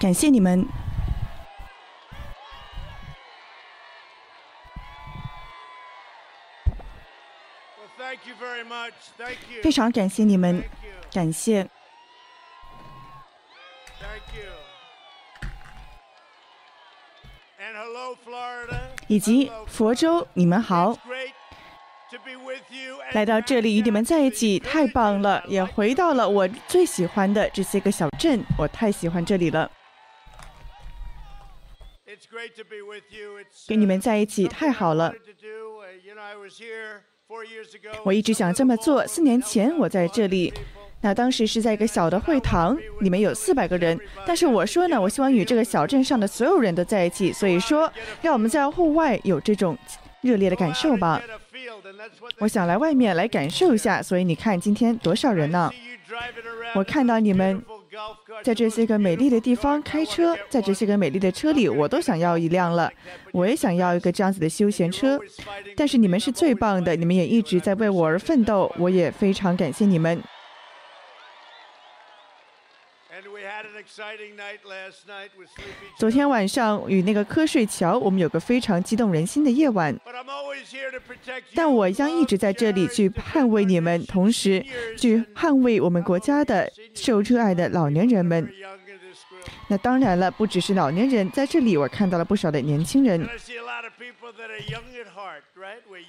感谢你们。非常感谢你们，感谢。以及佛州，你们好。来到这里与你们在一起，太棒了！也回到了我最喜欢的这些个小镇，我太喜欢这里了。跟你们在一起太好了。我一直想这么做。四年前我在这里，那当时是在一个小的会堂，里面有四百个人。但是我说呢，我希望与这个小镇上的所有人都在一起，所以说让我们在户外有这种热烈的感受吧。我想来外面来感受一下，所以你看今天多少人呢？我看到你们。在这些个美丽的地方开车，在这些个美丽的车里，我都想要一辆了。我也想要一个这样子的休闲车。但是你们是最棒的，你们也一直在为我而奋斗，我也非常感谢你们。昨天晚上与那个瞌睡桥，我们有个非常激动人心的夜晚。但我将一直在这里去捍卫你们，同时去捍卫我们国家的受热爱的老年人们。那当然了，不只是老年人，在这里我看到了不少的年轻人，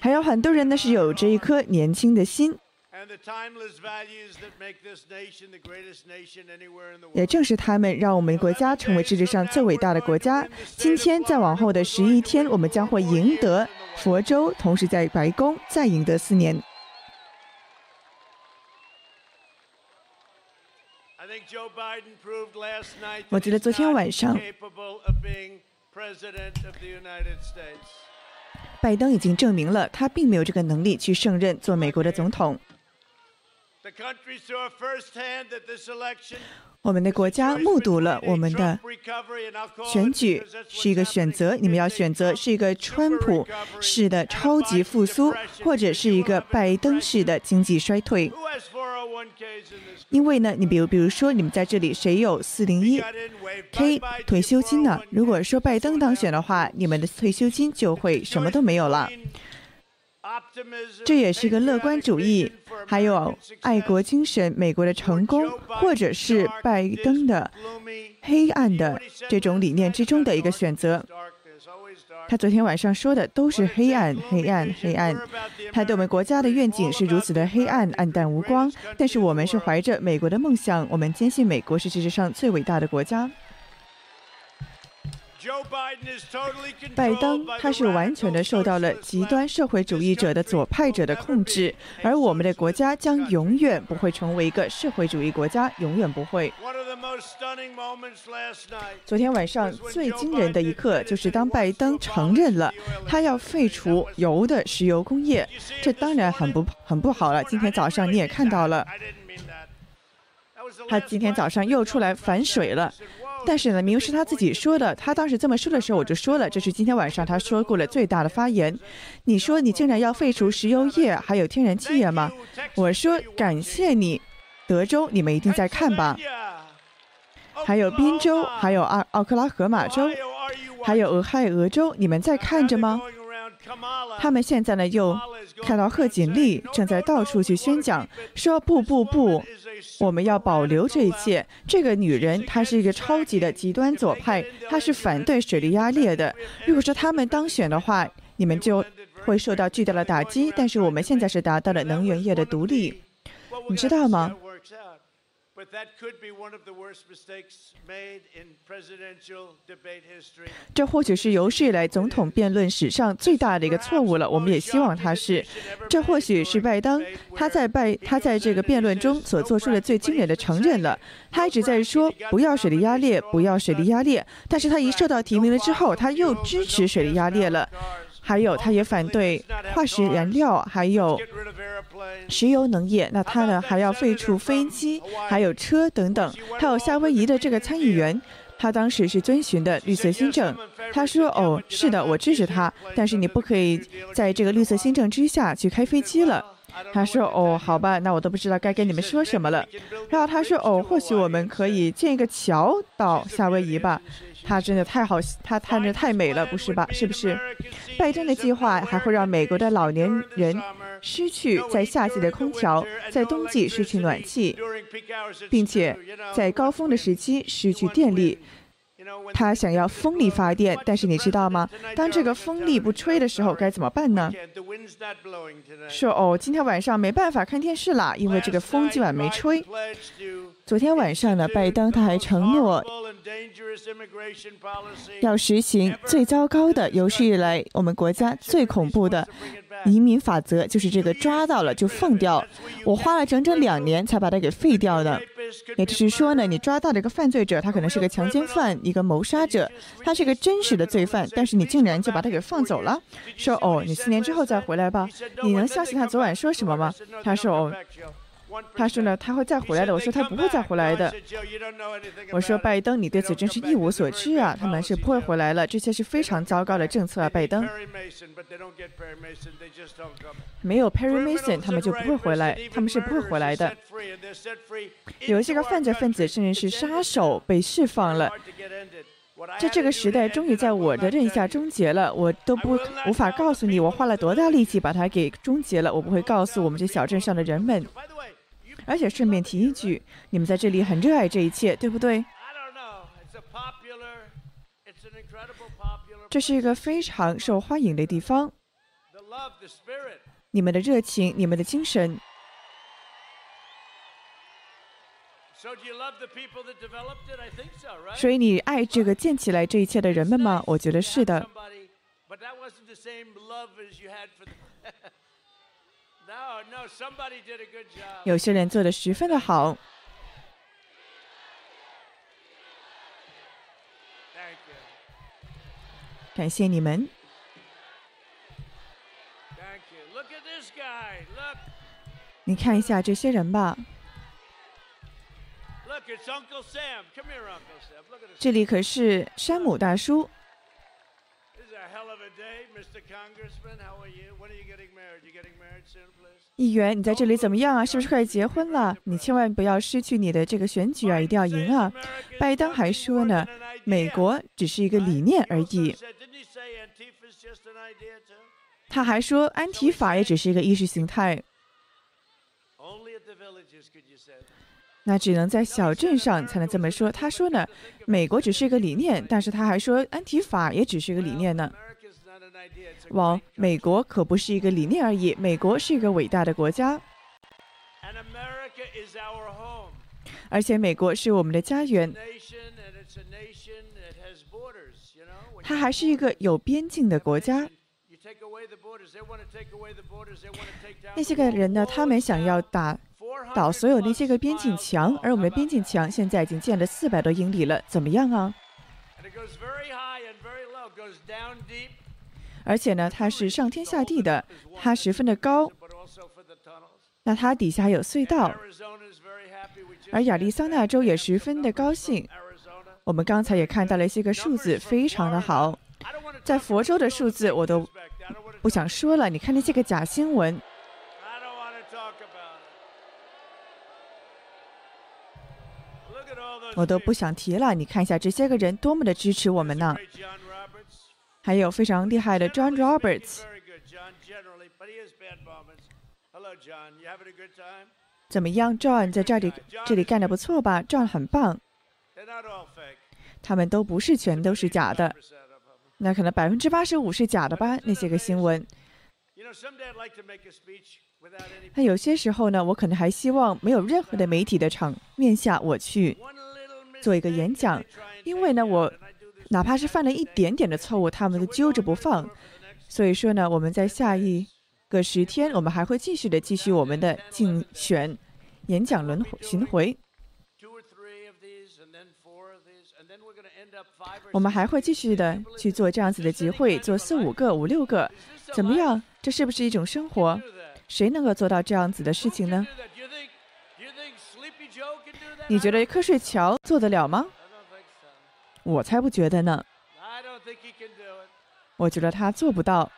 还有很多人呢是有着一颗年轻的心。也正是他们让我们国家成为世界上最伟大的国家。今天，在往后的十一天，我们将会赢得佛州，同时在白宫再赢得四年。我觉得昨天晚上，拜登已经证明了他并没有这个能力去胜任做美国的总统。我们的国家目睹了我们的选举是一个选择，你们要选择是一个川普式的超级复苏，或者是一个拜登式的经济衰退。因为呢，你比如比如说，你们在这里谁有四零一 k 退休金呢？如果说拜登当选的话，你们的退休金就会什么都没有了。这也是一个乐观主义，还有爱国精神、美国的成功，或者是拜登的黑暗的这种理念之中的一个选择。他昨天晚上说的都是黑暗、黑暗、黑暗。他对我们国家的愿景是如此的黑暗、暗淡无光，但是我们是怀着美国的梦想，我们坚信美国是世界上最伟大的国家。拜登他是完全的受到了极端社会主义者的左派者的控制，而我们的国家将永远不会成为一个社会主义国家，永远不会。昨天晚上最惊人的一刻就是当拜登承认了他要废除油的石油工业，这当然很不很不好了。今天早上你也看到了，他今天早上又出来反水了。但是呢，明明是他自己说的。他当时这么说的时候，我就说了，这是今天晚上他说过了最大的发言。你说你竟然要废除石油业还有天然气业吗？我说感谢你，德州，你们一定在看吧？还有宾州，还有奥奥克拉荷马州，还有俄亥俄州，你们在看着吗？他们现在呢，又看到贺锦丽正在到处去宣讲，说不不不。我们要保留这一切。这个女人，她是一个超级的极端左派，她是反对水力压裂的。如果说他们当选的话，你们就会受到巨大的打击。但是我们现在是达到了能源业的独立，你知道吗？That could be one of the worst mistakes made in presidential debate history. 这或许是有史以来总统辩论史上最大的一个错误了我们也希望他是。这或许是拜登他在拜他在这个辩论中所做出的最惊人的承认了。他一直在说不要水的压裂不要水的压裂。但是他一受到提名了之后他又支持水的压裂了。还有，他也反对化石燃料，还有石油能业。那他呢，还要废除飞机，还有车等等。还有夏威夷的这个参议员，他当时是遵循的绿色新政。他说：“哦，是的，我支持他，但是你不可以在这个绿色新政之下去开飞机了。”他说：“哦，好吧，那我都不知道该跟你们说什么了。”然后他说：“哦，或许我们可以建一个桥到夏威夷吧。”他真的太好，他看着太美了，不是吧？是不是？拜登的计划还会让美国的老年人失去在夏季的空调，在冬季失去暖气，并且在高峰的时期失去电力。他想要风力发电，但是你知道吗？当这个风力不吹的时候，该怎么办呢？说哦，今天晚上没办法看电视了，因为这个风今晚没吹。昨天晚上呢，拜登他还承诺要实行最糟糕的、有史以来我们国家最恐怖的移民法则，就是这个抓到了就放掉。我花了整整两年才把它给废掉的。也就是说呢，你抓到了一个犯罪者，他可能是个强奸犯、一个谋杀者，他是个真实的罪犯，但是你竟然就把他给放走了，说哦，你四年之后再回来吧。你能相信他昨晚说什么吗？他说哦。他说呢，他会再回来的。我说他不会再回来的。我说拜登，你对此真是一无所知啊！他们是不会回来了，这些是非常糟糕的政策啊，拜登。没有 Perry Mason，他们就不会回来，他们是不会回来的。有一些个犯罪分子，甚至是杀手被释放了。在这个时代，终于在我的任下终结了。我都不无法告诉你，我花了多大力气把它给终结了。我不会告诉我们这小镇上的人们。而且顺便提一句，你们在这里很热爱这一切，对不对？这是一个非常受欢迎的地方。你们的热情，你们的精神。所以你爱这个建起来这一切的人们吗？我觉得是的。有些人做的十分的好。感谢你们。你看一下这些人吧。这里可是山姆大叔。议员，你在这里怎么样啊？是不是快结婚了？你千万不要失去你的这个选举啊！一定要赢啊！拜登还说呢，美国只是一个理念而已。他还说，安提法也只是一个意识形态。那只能在小镇上才能这么说。他说呢，美国只是一个理念，但是他还说安提法也只是一个理念呢。哇，美国可不是一个理念而已，美国是一个伟大的国家，而且美国是我们的家园。它还是一个有边境的国家。那些个人呢，他们想要打。倒所有那些个边境墙，而我们的边境墙现在已经建了四百多英里了，怎么样啊？而且呢，它是上天下地的，它十分的高。那它底下有隧道，而亚利桑那州也十分的高兴。我们刚才也看到了一些个数字，非常的好。在佛州的数字我都不想说了，你看那些个假新闻。我都不想提了，你看一下这些个人多么的支持我们呢？还有非常厉害的 John Roberts，怎么样，John 在这里这里干的不错吧？John 很棒。他们都不是全都是假的，那可能百分之八十五是假的吧？那些个新闻。那有些时候呢，我可能还希望没有任何的媒体的场面下我去。做一个演讲，因为呢，我哪怕是犯了一点点的错误，他们都揪着不放。所以说呢，我们在下一个十天，我们还会继续的继续我们的竞选演讲轮巡回。我们还会继续的去做这样子的集会，做四五个、五六个，怎么样？这是不是一种生活？谁能够做到这样子的事情呢？你觉得瞌睡桥做得了吗？我才不觉得呢。我觉得他做不到。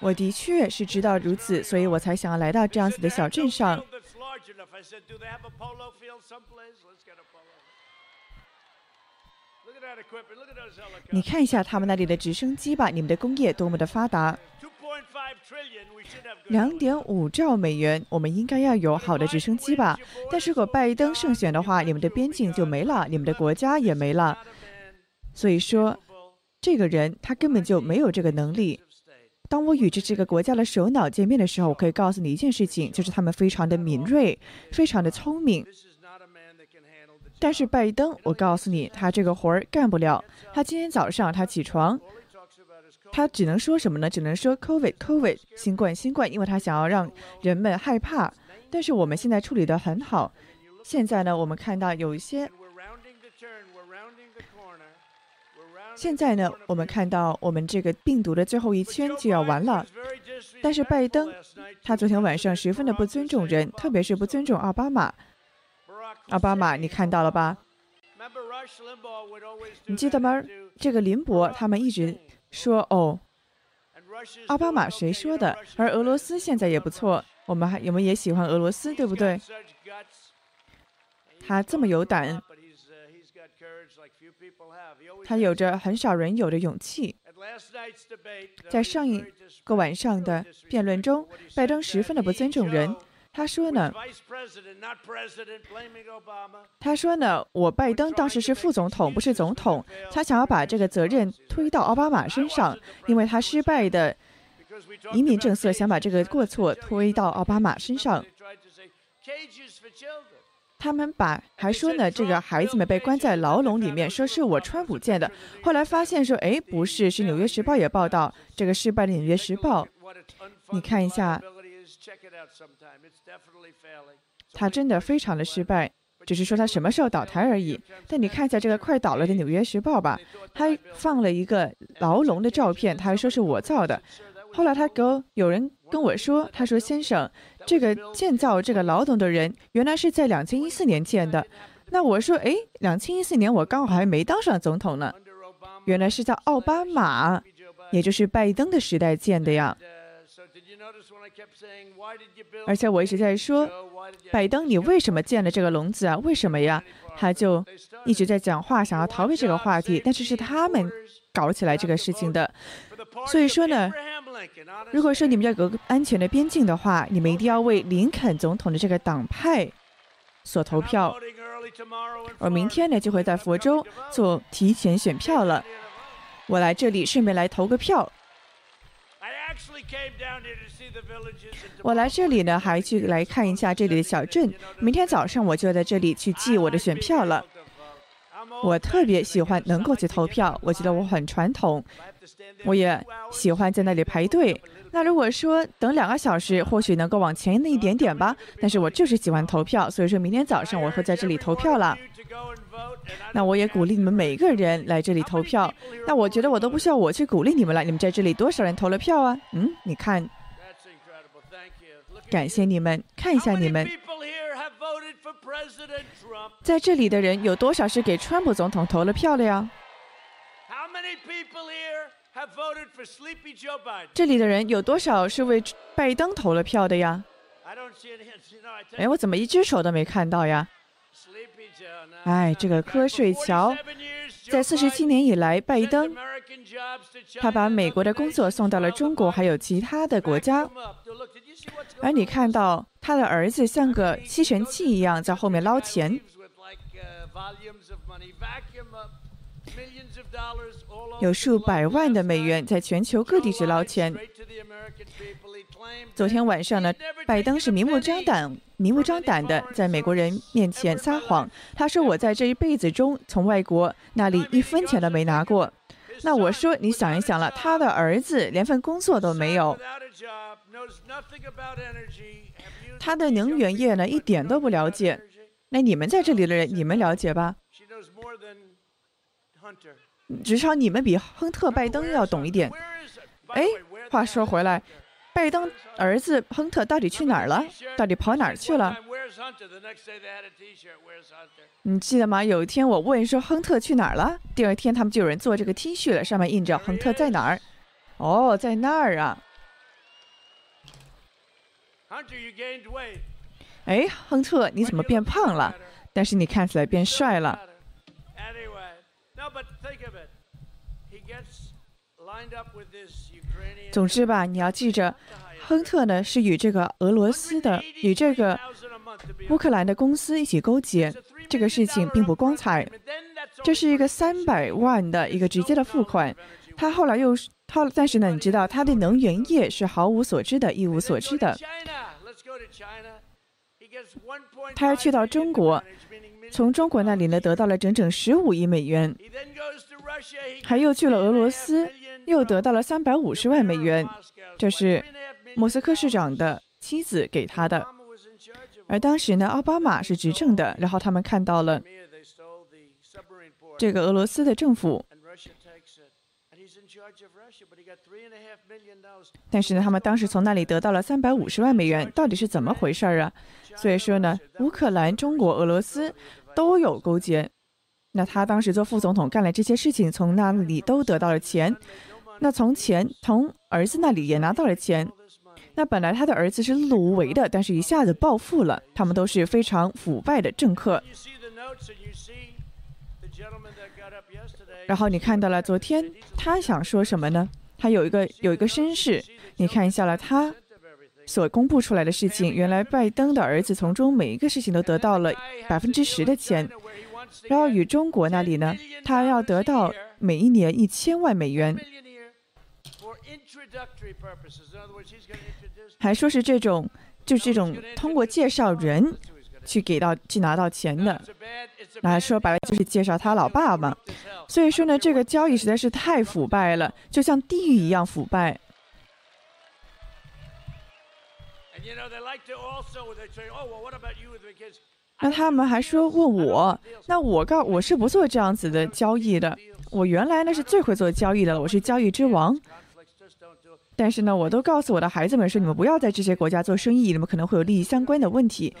我的确是知道如此，所以我才想要来到这样子的小镇上。你看一下他们那里的直升机吧，你们的工业多么的发达。两点五兆美元，我们应该要有好的直升机吧？但是如果拜登胜选的话，你们的边境就没了，你们的国家也没了。所以说，这个人他根本就没有这个能力。当我与这这个国家的首脑见面的时候，我可以告诉你一件事情，就是他们非常的敏锐，非常的聪明。但是拜登，我告诉你，他这个活儿干不了。他今天早上他起床，他只能说什么呢？只能说 COVID，COVID，新冠，新冠，因为他想要让人们害怕。但是我们现在处理得很好。现在呢，我们看到有一些。现在呢，我们看到我们这个病毒的最后一圈就要完了，但是拜登他昨天晚上十分的不尊重人，特别是不尊重奥巴马。奥巴马，你看到了吧？你记得吗？这个林博他们一直说哦，奥巴马谁说的？而俄罗斯现在也不错，我们还我们也喜欢俄罗斯，对不对？他这么有胆。他有着很少人有的勇气。在上一个晚上的辩论中，拜登十分的不尊重人。他说呢，他说呢，我拜登当时是副总统，不是总统。他想要把这个责任推到奥巴马身上，因为他失败的移民政策，想把这个过错推到奥巴马身上。他们把还说呢，这个孩子们被关在牢笼里面，说是我川普建的。后来发现说，哎，不是，是《纽约时报》也报道这个失败的《纽约时报》。你看一下，他真的非常的失败，只是说他什么时候倒台而已。但你看一下这个快倒了的《纽约时报》吧，他放了一个牢笼的照片，他还说是我造的。后来他给我有人跟我说，他说先生。这个建造这个牢笼的人，原来是在两千一四年建的。那我说，哎，两千一四年我刚好还没当上总统呢，原来是在奥巴马，也就是拜登的时代建的呀。而且我一直在说，拜登，你为什么建了这个笼子啊？为什么呀？他就一直在讲话，想要逃避这个话题，但是是他们搞起来这个事情的。所以说呢。如果说你们要有个安全的边境的话，你们一定要为林肯总统的这个党派所投票。我明天呢就会在佛州做提前选票了。我来这里顺便来投个票。我来这里呢还去来看一下这里的小镇。明天早上我就在这里去寄我的选票了。我特别喜欢能够去投票，我觉得我很传统。我也喜欢在那里排队。那如果说等两个小时，或许能够往前那一点点吧。但是我就是喜欢投票，所以说明天早上我会在这里投票了。那我也鼓励你们每一个人来这里投票。那我觉得我都不需要我去鼓励你们了。你们在这里多少人投了票啊？嗯，你看，感谢你们，看一下你们，在这里的人有多少是给川普总统投了票了呀？这里的人有多少是为拜登投了票的呀？哎，我怎么一只手都没看到呀？哎，这个瞌睡桥，在四十七年以来，拜登他把美国的工作送到了中国，还有其他的国家。而你看到他的儿子像个吸尘器一样在后面捞钱。有数百万的美元在全球各地去捞钱。昨天晚上呢，拜登是明目张胆、明目张胆的在美国人面前撒谎。他说：“我在这一辈子中从外国那里一分钱都没拿过。”那我说：“你想一想了，他的儿子连份工作都没有，他的能源业呢一点都不了解。那你们在这里的人，你们了解吧？”至少你们比亨特·拜登要懂一点。哎，话说回来，拜登儿子亨特到底去哪儿了？到底跑哪儿去了？你记得吗？有一天我问说亨特去哪儿了，第二天他们就有人做这个 T 恤了，上面印着亨特在哪儿。哦，在那儿啊。哎，亨特，你怎么变胖了？但是你看起来变帅了。总之吧，你要记着，亨特呢是与这个俄罗斯的、与这个乌克兰的公司一起勾结，这个事情并不光彩。这是一个三百万的一个直接的付款，他后来又他，但是呢，你知道他对能源业是毫无所知的，一无所知的。他要去到中国，从中国那里呢得到了整整十五亿美元，还又去了俄罗斯。又得到了三百五十万美元，这是莫斯科市长的妻子给他的。而当时呢，奥巴马是执政的，然后他们看到了这个俄罗斯的政府，但是呢，他们当时从那里得到了三百五十万美元，到底是怎么回事儿啊？所以说呢，乌克兰、中国、俄罗斯都有勾结。那他当时做副总统干了这些事情，从那里都得到了钱。那从前从儿子那里也拿到了钱，那本来他的儿子是碌碌无为的，但是一下子暴富了。他们都是非常腐败的政客。然后你看到了昨天他想说什么呢？他有一个有一个绅士，你看一下了他所公布出来的事情。原来拜登的儿子从中每一个事情都得到了百分之十的钱，然后与中国那里呢，他要得到每一年一千万美元。还说是这种，就是这种通过介绍人去给到去拿到钱的，那说白了就是介绍他老爸嘛。所以说呢，这个交易实在是太腐败了，就像地狱一样腐败。那他们还说问我，那我告我是不做这样子的交易的，我原来呢是最会做交易的了，我是交易之王。但是呢，我都告诉我的孩子们说，你们不要在这些国家做生意，你们可能会有利益相关的问题。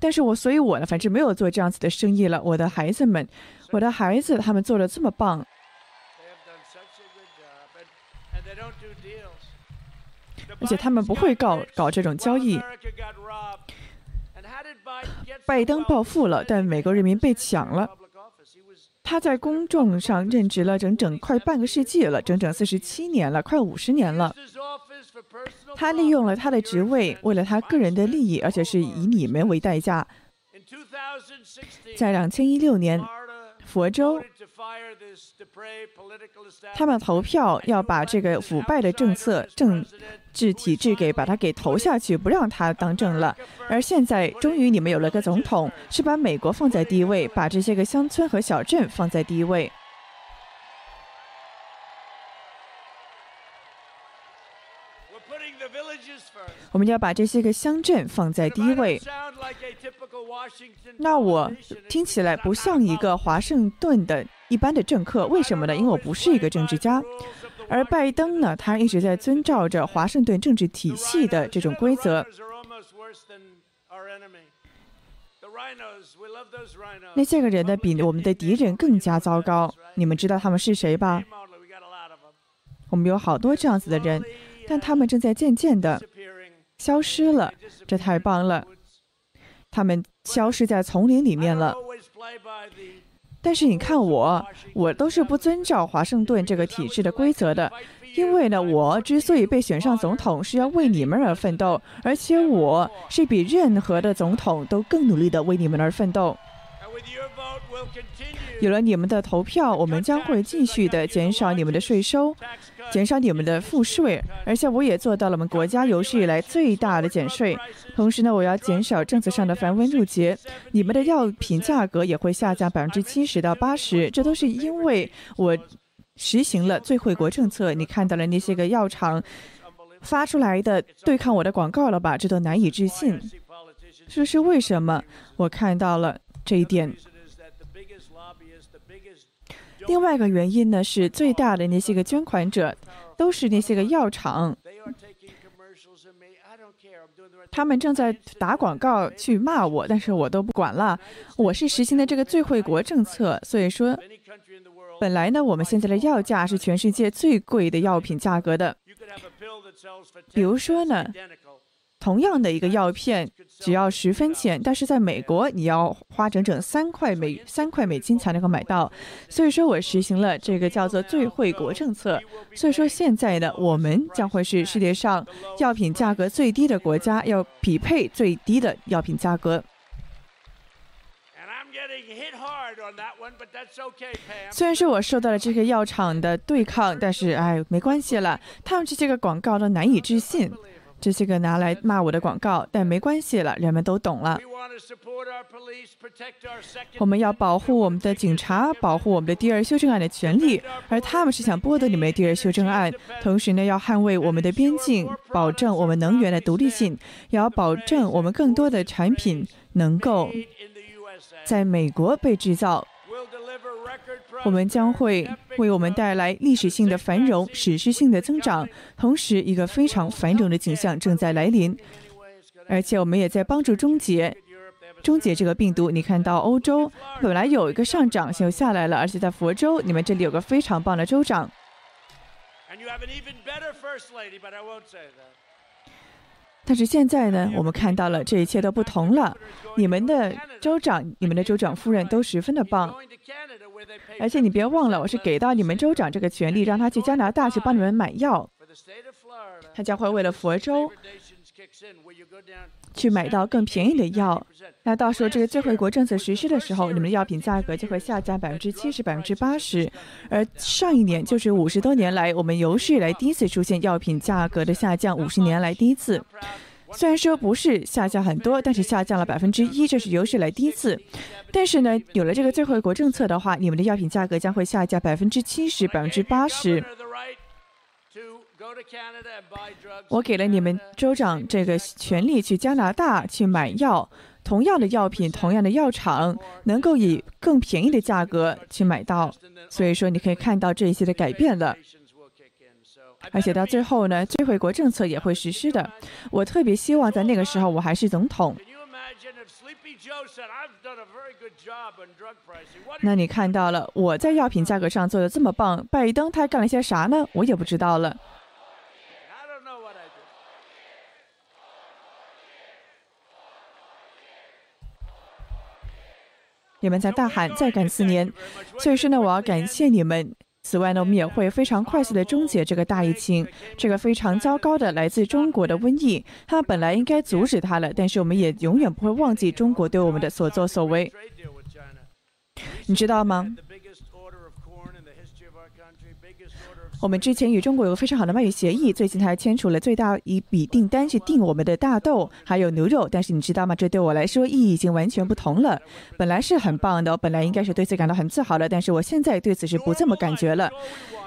但是我，所以我呢，反正没有做这样子的生意了。我的孩子们，我的孩子他们做的这么棒，而且他们不会搞搞这种交易。拜登暴富了，但美国人民被抢了。他在公众上任职了整整快半个世纪了，整整四十七年了，快五十年了。他利用了他的职位，为了他个人的利益，而且是以你们为代价。在两千一六年，佛州。他们投票要把这个腐败的政策、政治体制给把他给投下去，不让他当政了。而现在，终于你们有了个总统，是把美国放在第一位，把这些个乡村和小镇放在第一位。我们要把这些个乡镇放在第一位。那我听起来不像一个华盛顿的一般的政客，为什么呢？因为我不是一个政治家。而拜登呢，他一直在遵照着华盛顿政治体系的这种规则。那些个人呢，比我们的敌人更加糟糕。你们知道他们是谁吧？我们有好多这样子的人，但他们正在渐渐的。消失了，这太棒了！他们消失在丛林里面了。但是你看我，我都是不遵照华盛顿这个体制的规则的，因为呢，我之所以被选上总统，是要为你们而奋斗，而且我是比任何的总统都更努力的为你们而奋斗。有了你们的投票，我们将会继续的减少你们的税收。减少你们的赋税，而且我也做到了我们国家有史以来最大的减税。同时呢，我要减少政策上的繁文缛节，你们的药品价格也会下降百分之七十到八十。这都是因为我实行了最惠国政策。你看到了那些个药厂发出来的对抗我的广告了吧？这都难以置信。这是为什么？我看到了这一点。另外一个原因呢，是最大的那些个捐款者，都是那些个药厂，他们正在打广告去骂我，但是我都不管了。我是实行的这个最惠国政策，所以说，本来呢，我们现在的药价是全世界最贵的药品价格的。比如说呢。同样的一个药片只要十分钱，但是在美国你要花整整三块美三块美金才能够买到。所以说我实行了这个叫做最惠国政策。所以说现在呢，我们将会是世界上药品价格最低的国家，要匹配最低的药品价格。虽然说我受到了这个药厂的对抗，但是哎，没关系了，他们这些个广告都难以置信。这些个拿来骂我的广告，但没关系了，人们都懂了。我们要保护我们的警察，保护我们的第二修正案的权利，而他们是想剥夺你们的第二修正案。同时呢，要捍卫我们的边境，保证我们能源的独立性，也要保证我们更多的产品能够在美国被制造。我们将会为我们带来历史性的繁荣、史诗性的增长，同时一个非常繁荣的景象正在来临，而且我们也在帮助终结终结这个病毒。你看到欧洲本来有一个上涨，现在又下来了，而且在佛州，你们这里有个非常棒的州长。但是现在呢，我们看到了这一切都不同了。你们的州长、你们的州长夫人都十分的棒，而且你别忘了，我是给到你们州长这个权利，让他去加拿大去帮你们买药。他将会为了佛州去买到更便宜的药。那到时候这个最惠国政策实施的时候，你们的药品价格就会下降百分之七十、百分之八十。而上一年就是五十多年来，我们有史以来第一次出现药品价格的下降，五十年来第一次。虽然说不是下降很多，但是下降了百分之一，这是有史以来第一次。但是呢，有了这个最惠国政策的话，你们的药品价格将会下降百分之七十、百分之八十。我给了你们州长这个权利去加拿大去买药，同样的药品，同样的药厂能够以更便宜的价格去买到。所以说，你可以看到这一些的改变了。而且到最后呢，最惠国政策也会实施的。我特别希望在那个时候我还是总统。那你看到了我在药品价格上做的这么棒，拜登他干了些啥呢？我也不知道了。你们在大喊再干四年，所以说呢，我要感谢你们。此外呢，我们也会非常快速的终结这个大疫情，这个非常糟糕的来自中国的瘟疫。它本来应该阻止它了，但是我们也永远不会忘记中国对我们的所作所为。你知道吗？我们之前与中国有个非常好的贸易协议，最近还签署了最大一笔订单去订我们的大豆还有牛肉。但是你知道吗？这对我来说意义已经完全不同了。本来是很棒的，我本来应该是对此感到很自豪的，但是我现在对此是不这么感觉了。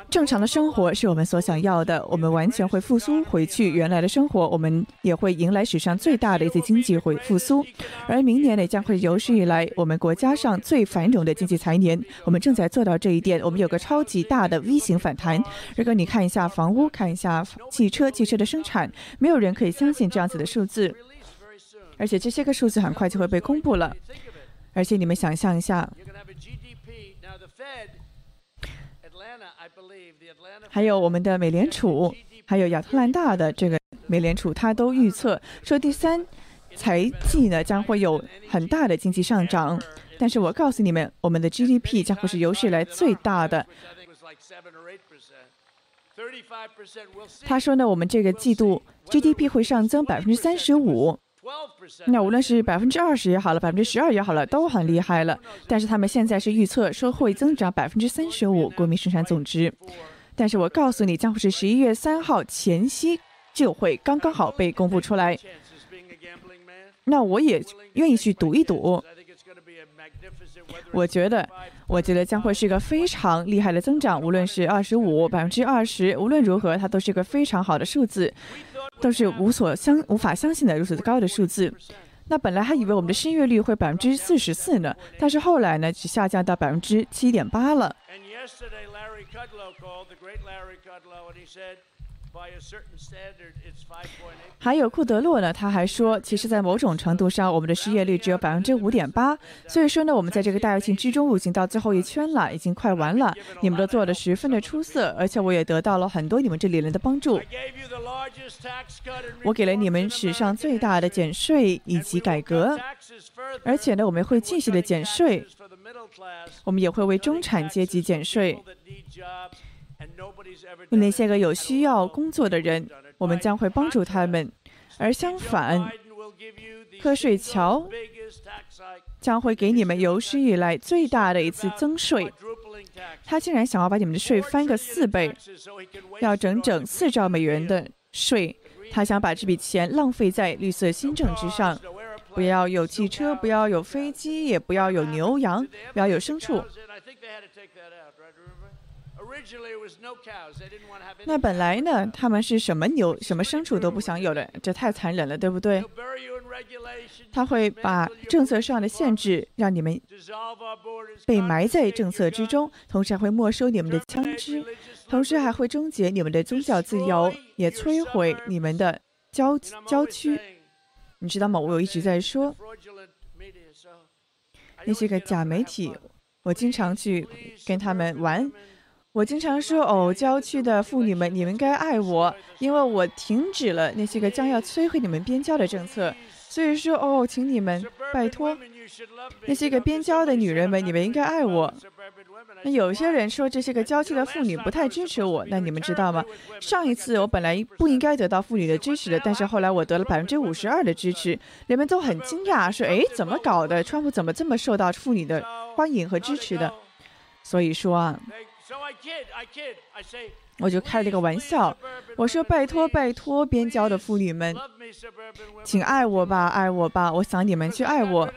正常的生活是我们所想要的，我们完全会复苏回去原来的生活，我们也会迎来史上最大的一次经济回复苏，而明年呢将会有史以来我们国家上最繁荣的经济财年，我们正在做到这一点，我们有个超级大的 V 型反弹。如果你看一下房屋，看一下汽车，汽车的生产，没有人可以相信这样子的数字，而且这些个数字很快就会被公布了，而且你们想象一下。还有我们的美联储，还有亚特兰大的这个美联储，它都预测说第三财季呢将会有很大的经济上涨。但是我告诉你们，我们的 GDP 将会是有史以来最大的。他说呢，我们这个季度 GDP 会上增百分之三十五。那无论是百分之二十也好了，百分之十二也好了，都很厉害了。但是他们现在是预测说会增长百分之三十五国民生产总值。但是我告诉你，将会是十一月三号前夕就会刚刚好被公布出来。那我也愿意去赌一赌。我觉得，我觉得将会是一个非常厉害的增长，无论是二十五、百分之二十，无论如何，它都是一个非常好的数字。都是无所相无法相信的如此高的数字。那本来还以为我们的失业率会百分之四十四呢，但是后来呢，只下降到百分之七点八了。还有库德洛呢，他还说，其实，在某种程度上，我们的失业率只有百分之五点八。所以说呢，我们在这个大跃进之中，已经到最后一圈了，已经快完了。你们都做的十分的出色，而且我也得到了很多你们这里人的帮助。我给了你们史上最大的减税以及改革，而且呢，我们会继续的减税，我们也会为中产阶级减税。为那些个有需要工作的人，我们将会帮助他们；而相反，瞌睡桥将会给你们有史以来最大的一次增税。他竟然想要把你们的税翻个四倍，要整整四兆美元的税。他想把这笔钱浪费在绿色新政之上，不要有汽车，不要有飞机，也不要有牛羊，不要有牲畜。那本来呢，他们是什么牛、什么牲畜都不想有的，这太残忍了，对不对？他会把政策上的限制让你们被埋在政策之中，同时还会没收你们的枪支，同时还会终结你们的宗教自由，也摧毁你们的郊郊区。你知道吗？我有一直在说那些个假媒体，我经常去跟他们玩。我经常说哦，郊区的妇女们，你们该爱我，因为我停止了那些个将要摧毁你们边疆的政策。所以说哦，请你们拜托那些个边郊的女人们，你们应该爱我。那有些人说这些个郊区的妇女不太支持我，那你们知道吗？上一次我本来不应该得到妇女的支持的，但是后来我得了百分之五十二的支持，人们都很惊讶，说哎，怎么搞的？川普怎么这么受到妇女的欢迎和支持的？所以说啊。我就开了个玩笑，我说拜托拜托边郊的妇女们，请爱我吧，爱我吧，我想你们去爱我，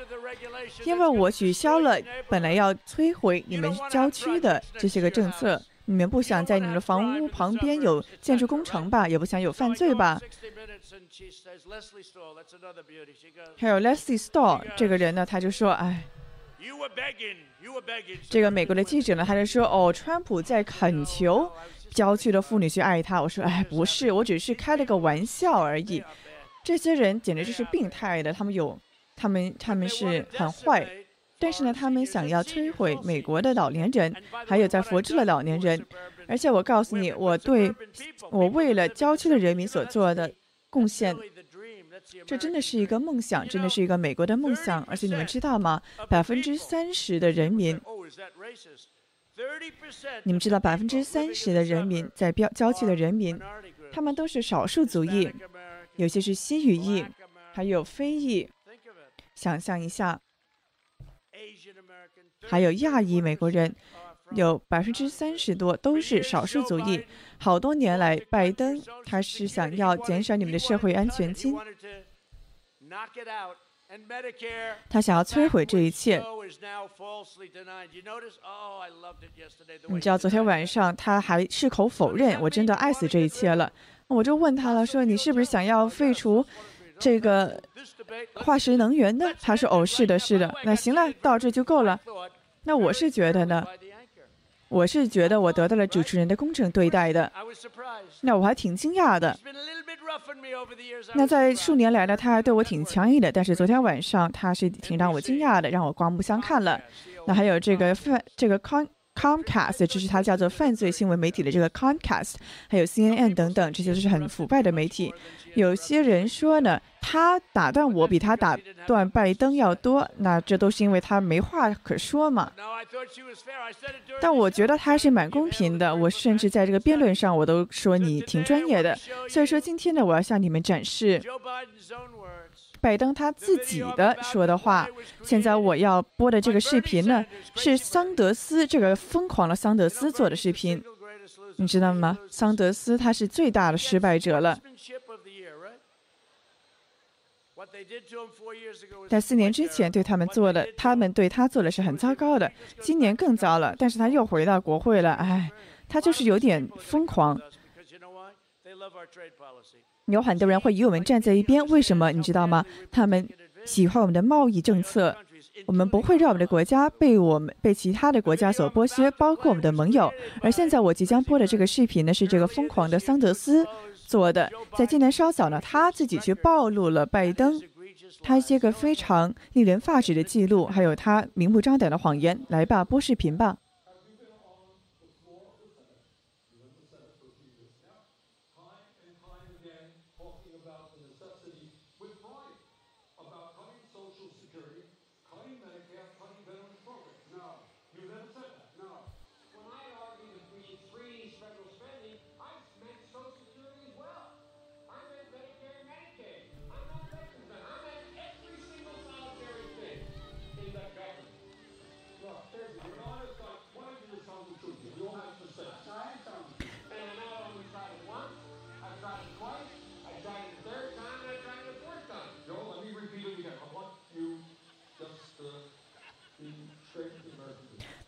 因为我取消了本来要摧毁你们郊区的这些个政策，你们不想在你们的房屋旁边有建筑工程吧，也不想有犯罪吧？还有 Leslie Store 这个人呢，他就说，哎。这个美国的记者呢，他就说：“哦，川普在恳求郊区的妇女去爱他。”我说：“哎，不是，我只是开了个玩笑而已。”这些人简直就是病态的，他们有，他们他们是很坏，但是呢，他们想要摧毁美国的老年人，还有在佛州的老年人。而且我告诉你，我对我为了郊区的人民所做的贡献。这真的是一个梦想，真的是一个美国的梦想。而且你们知道吗？百分之三十的人民，你们知道百分之三十的人民在郊郊区的人民，他们都是少数族裔，有些是西语裔，还有非裔。想象一下，还有亚裔美国人。有百分之三十多都是少数族裔。好多年来，拜登他是想要减少你们的社会安全金，他想要摧毁这一切。你知道，昨天晚上他还矢口否认，我真的爱死这一切了。我就问他了，说你是不是想要废除这个化石能源呢？他说，哦，是的，是的。那行了，到这就够了。那我是觉得呢。我是觉得我得到了主持人的公正对待的，那我还挺惊讶的。那在数年来呢，他还对我挺强硬的，但是昨天晚上他是挺让我惊讶的，让我刮目相看了。那还有这个范这个 Com Comcast，这是他叫做犯罪新闻媒体的这个 Comcast，还有 CNN 等等，这些都是很腐败的媒体。有些人说呢，他打断我比他打断拜登要多，那这都是因为他没话可说嘛。但我觉得他是蛮公平的，我甚至在这个辩论上我都说你挺专业的。所以说今天呢，我要向你们展示拜登他自己的说的话。现在我要播的这个视频呢，是桑德斯这个疯狂的桑德斯做的视频，你知道吗？桑德斯他是最大的失败者了。在四年之前对他们做的，他们对他做的是很糟糕的。今年更糟了，但是他又回到国会了。哎，他就是有点疯狂。有很多人会与我们站在一边，为什么？你知道吗？他们喜欢我们的贸易政策，我们不会让我们的国家被我们被其他的国家所剥削，包括我们的盟友。而现在我即将播的这个视频呢，是这个疯狂的桑德斯做的。在今年稍早呢，他自己去暴露了拜登他一些个非常令人发指的记录，还有他明目张胆的谎言。来吧，播视频吧。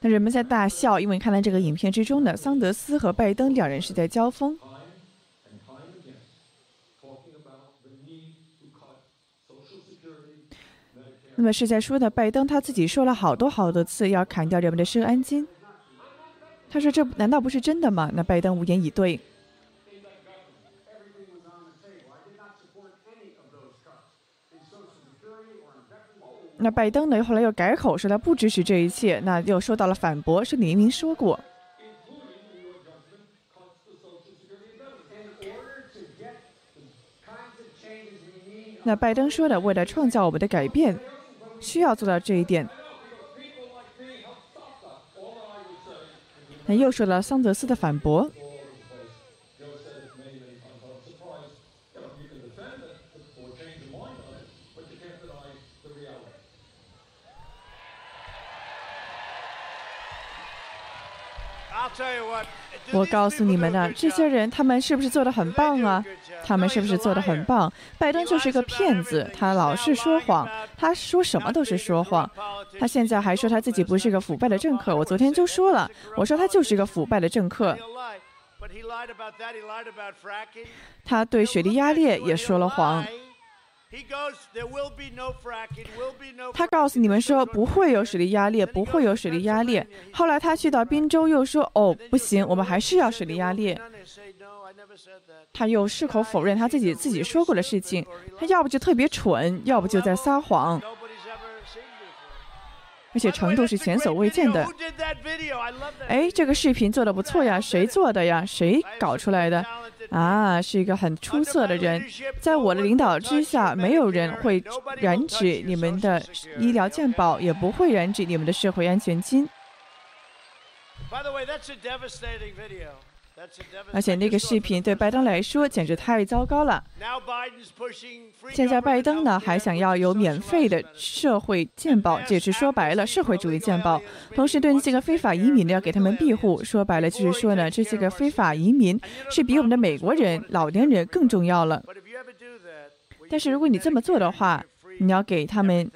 那人们在大笑，因为看到这个影片之中呢，桑德斯和拜登两人是在交锋。那么是在说呢，拜登他自己说了好多好多次要砍掉人们的社安金。他说：“这难道不是真的吗？”那拜登无言以对。那拜登呢？后来又改口说他不支持这一切，那又受到了反驳，是李明说过。那拜登说的，为了创造我们的改变，需要做到这一点。那又说了桑德斯的反驳。我告诉你们呢，这些人他们是不是做的很棒啊？他们是不是做的很棒？拜登就是个骗子，他老是说谎，他说什么都是说谎。他现在还说他自己不是个腐败的政客。我昨天就说了，我说他就是一个腐败的政客。他对雪莉亚列也说了谎。他告诉你们说不会有水力压裂，不会有水力压裂。后来他去到滨州又说哦不行，我们还是要水力压裂。他又矢口否认他自己自己说过的事情。他要不就特别蠢，要不就在撒谎。而且程度是前所未见的。哎，这个视频做的不错呀，谁做的呀？谁搞出来的？啊，是一个很出色的人，在我的领导之下，没有人会染指你们的医疗健保，也不会染指你们的社会安全金。而且那个视频对拜登来说简直太糟糕了。现在拜登呢还想要有免费的社会健保，这也是说白了社会主义健保。同时对这些个非法移民呢要给他们庇护，说白了就是说呢这些个非法移民是比我们的美国人、老年人更重要了。但是如果你这么做的话，你要给他们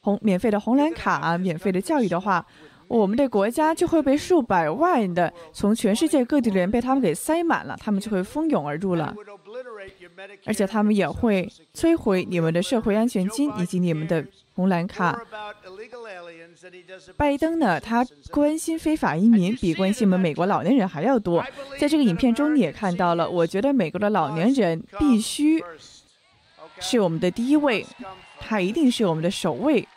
红免费的红蓝卡、免费的教育的话。我们的国家就会被数百万的从全世界各地的人被他们给塞满了，他们就会蜂拥而入了，而且他们也会摧毁你们的社会安全金以及你们的红蓝卡。拜登呢，他关心非法移民比关心我们美国老年人还要多。在这个影片中你也看到了，我觉得美国的老年人必须是我们的第一位，他一定是我们的首位。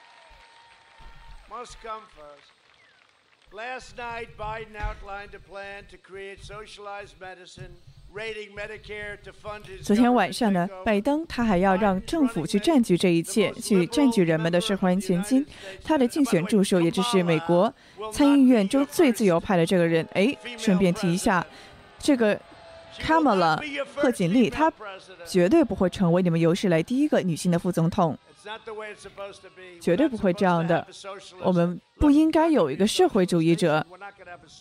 Last night, Biden outlined a plan to create socialized medicine, raiding Medicare to fund his. 昨天晚上呢，拜登他还要让政府去占据这一切，去占据人们的社会安全金。他的竞选助手也就是美国参议院中最自由派的这个人。哎，顺便提一下，这个 Kamala 贺锦丽，她绝对不会成为你们有史来第一个女性的副总统。绝对不会这样的。我们不应该有一个社会主义者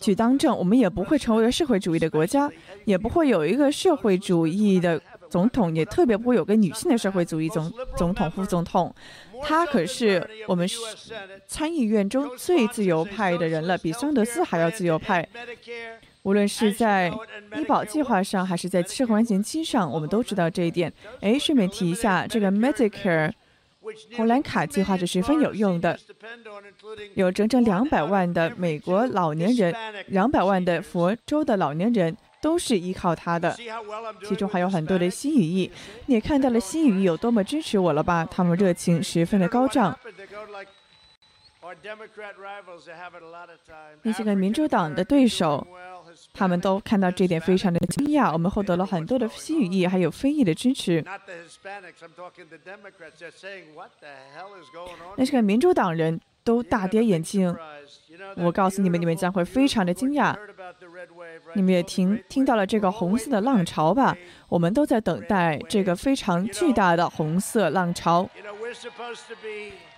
去当政，我们也不会成为个社会主义的国家，也不会有一个社会主义的总统，也特别不会有个女性的社会主义总总统、副总统。他可是我们参议院中最自由派的人了，比桑德斯还要自由派。无论是在医保计划上，还是在社会安全期上，我们都知道这一点。哎，顺便提一下，这个 Medicare。红蓝卡计划是十分有用的，有整整两百万的美国老年人，两百万的佛州的老年人都是依靠它的，其中还有很多的新语裔。你也看到了新语裔有多么支持我了吧？他们热情十分的高涨。那些个民主党的对手，他们都看到这点，非常的惊讶。我们获得了很多的西语裔还有非裔的支持。那些个民主党人都大跌眼镜。我告诉你们，你们将会非常的惊讶。你们也听听到了这个红色的浪潮吧？我们都在等待这个非常巨大的红色浪潮。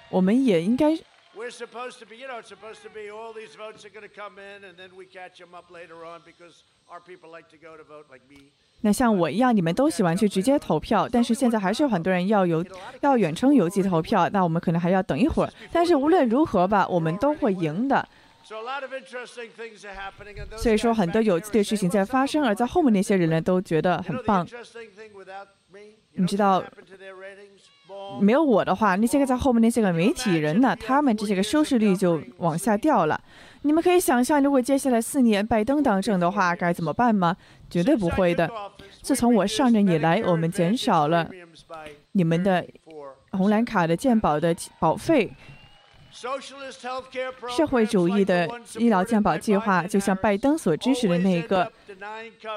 我们也应该。We're supposed to be, you know, it's supposed to be all these votes are going to come in, and then we catch them up later on because our people like to go to vote like me. 那像我一样，你们都喜欢去直接投票，但是现在还是有很多人要邮要远程邮寄投票，那我们可能还要等一会儿。但是无论如何吧，我们都会赢的。所以说，很多有趣的事情在发生，而在后面那些人呢，都觉得很棒。你知道？没有我的话，那些个在后面那些个媒体人呢？他们这些个收视率就往下掉了。你们可以想象，如果接下来四年拜登当政的话，该怎么办吗？绝对不会的。自从我上任以来，我们减少了你们的红蓝卡的健保的保费。社会主义的医疗健保计划，就像拜登所支持的那一个，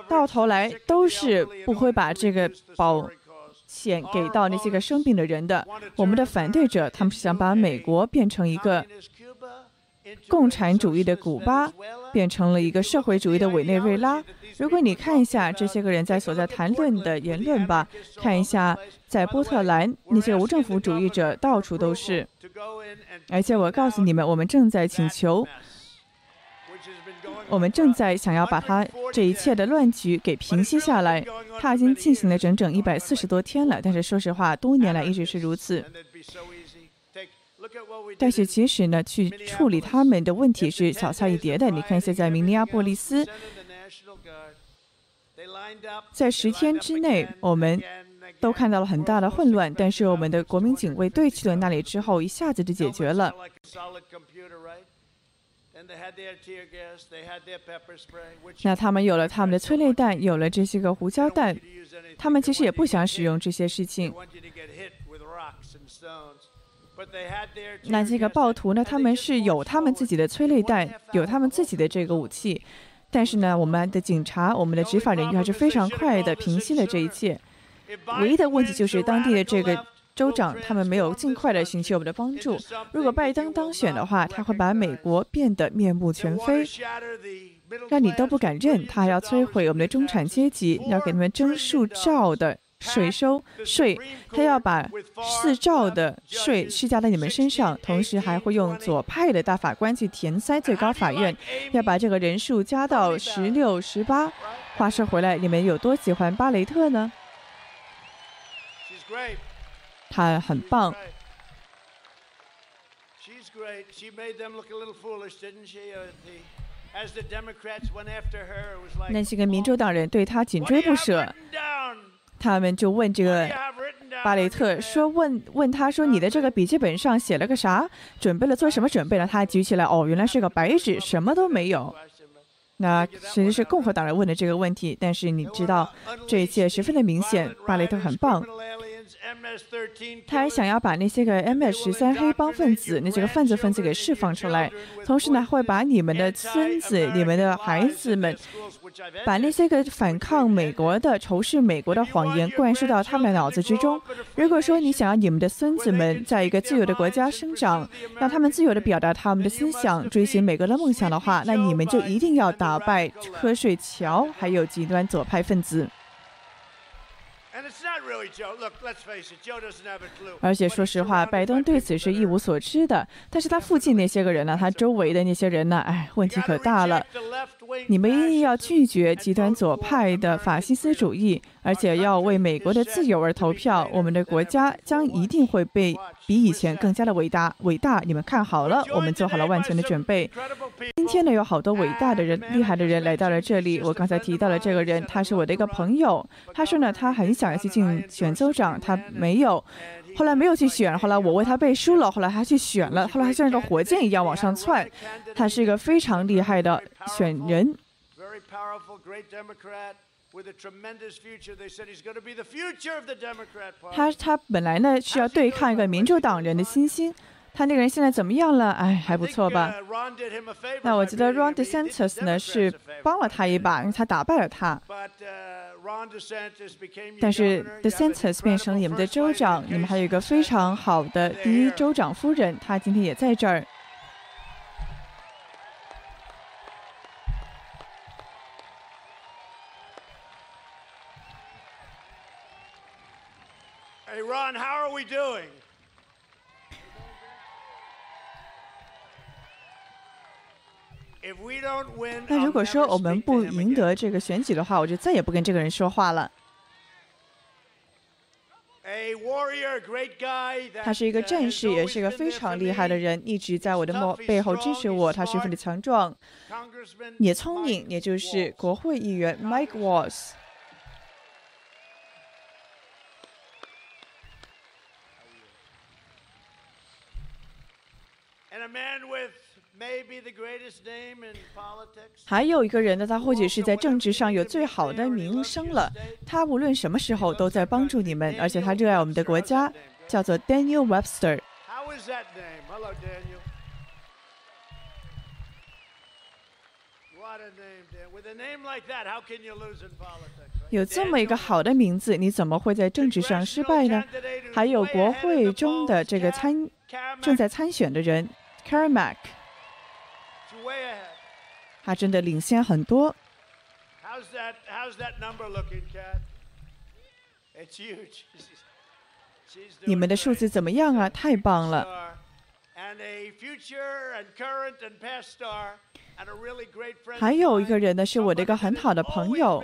到头来都是不会把这个保。钱给到那些个生病的人的，我们的反对者，他们是想把美国变成一个共产主义的古巴，变成了一个社会主义的委内瑞拉。如果你看一下这些个人在所在谈论的言论吧，看一下在波特兰那些无政府主义者到处都是，而且我告诉你们，我们正在请求。我们正在想要把他这一切的乱局给平息下来。他已经进行了整整一百四十多天了，但是说实话，多年来一直是如此。但是其实呢，去处理他们的问题是小菜一碟的。你看，现在明尼阿波利斯，在十天之内，我们都看到了很大的混乱，但是我们的国民警卫队去了那里之后，一下子就解决了。那他们有了他们的催泪弹，有了这些个胡椒弹，他们其实也不想使用这些事情。那这个暴徒呢？他们是有他们自己的催泪弹，有他们自己的这个武器，但是呢，我们的警察、我们的执法人员还是非常快的平息了这一切。唯一的问题就是当地的这个。州长他们没有尽快的寻求我们的帮助。如果拜登当选的话，他会把美国变得面目全非，让你都不敢认。他还要摧毁我们的中产阶级，要给他们征数兆的税收税，他要把四兆的税施加在你们身上，同时还会用左派的大法官去填塞最高法院，要把这个人数加到十六、十八。话说回来，你们有多喜欢巴雷特呢？他很棒。那些个民主党人对他紧追不舍，他们就问这个巴雷特说：“问问他说，你的这个笔记本上写了个啥？准备了做什么准备了？”他举起来，哦，原来是个白纸，什么都没有。那其实是共和党人问的这个问题，但是你知道，这一切十分的明显，巴雷特很棒。他还想要把那些个 MS 十三黑帮分子、那些个犯罪分子给释放出来，同时呢，会把你们的孙子、你们的孩子们，把那些个反抗美国的、仇视美国的谎言灌输到他们的脑子之中。如果说你想要你们的孙子们在一个自由的国家生长，让他们自由的表达他们的思想、追寻美国的梦想的话，那你们就一定要打败瞌睡乔还有极端左派分子。而且说实话，拜登对此是一无所知的。但是他附近那些个人呢？他周围的那些人呢？哎，问题可大了。你们一定要拒绝极端左派的法西斯主义，而且要为美国的自由而投票。我们的国家将一定会被比以前更加的伟大。伟大，你们看好了，我们做好了万全的准备。今天呢，有好多伟大的人、厉害的人来到了这里。我刚才提到了这个人，他是我的一个朋友。他说呢，他很想要去进。想选州长，他没有，后来没有去选，后来我为他背书了，后来他去选了，后来他像一个火箭一样往上窜，他是一个非常厉害的选人。他他本来呢是要对抗一个民主党人的新星。他那个人现在怎么样了？哎，还不错吧。那我觉得 Ron DeSantis 呢是帮了他一把，因为他打败了他。但是 DeSantis 变成了你们的州长，你们还有一个非常好的第一州长夫人，她今天也在这儿。Hey Ron, how are we doing? 那如果说我们不赢得这个选举的话，我就再也不跟这个人说话了。他是一个战士，也是一个非常厉害的人，一直在我的幕背后支持我。他十分的强壮，也聪明，也就是国会议员 Mike Walls。还有一个人呢，他或许是在政治上有最好的名声了。他无论什么时候都在帮助你们，而且他热爱我们的国家，叫做 Daniel Webster。有这么一个好的名字，你怎么会在政治上失败呢？还有国会中的这个参正在参选的人 c a r m a c 他真的领先很多。你们的数字怎么样啊？太棒了！还有一个人呢，是我的一个很好的朋友，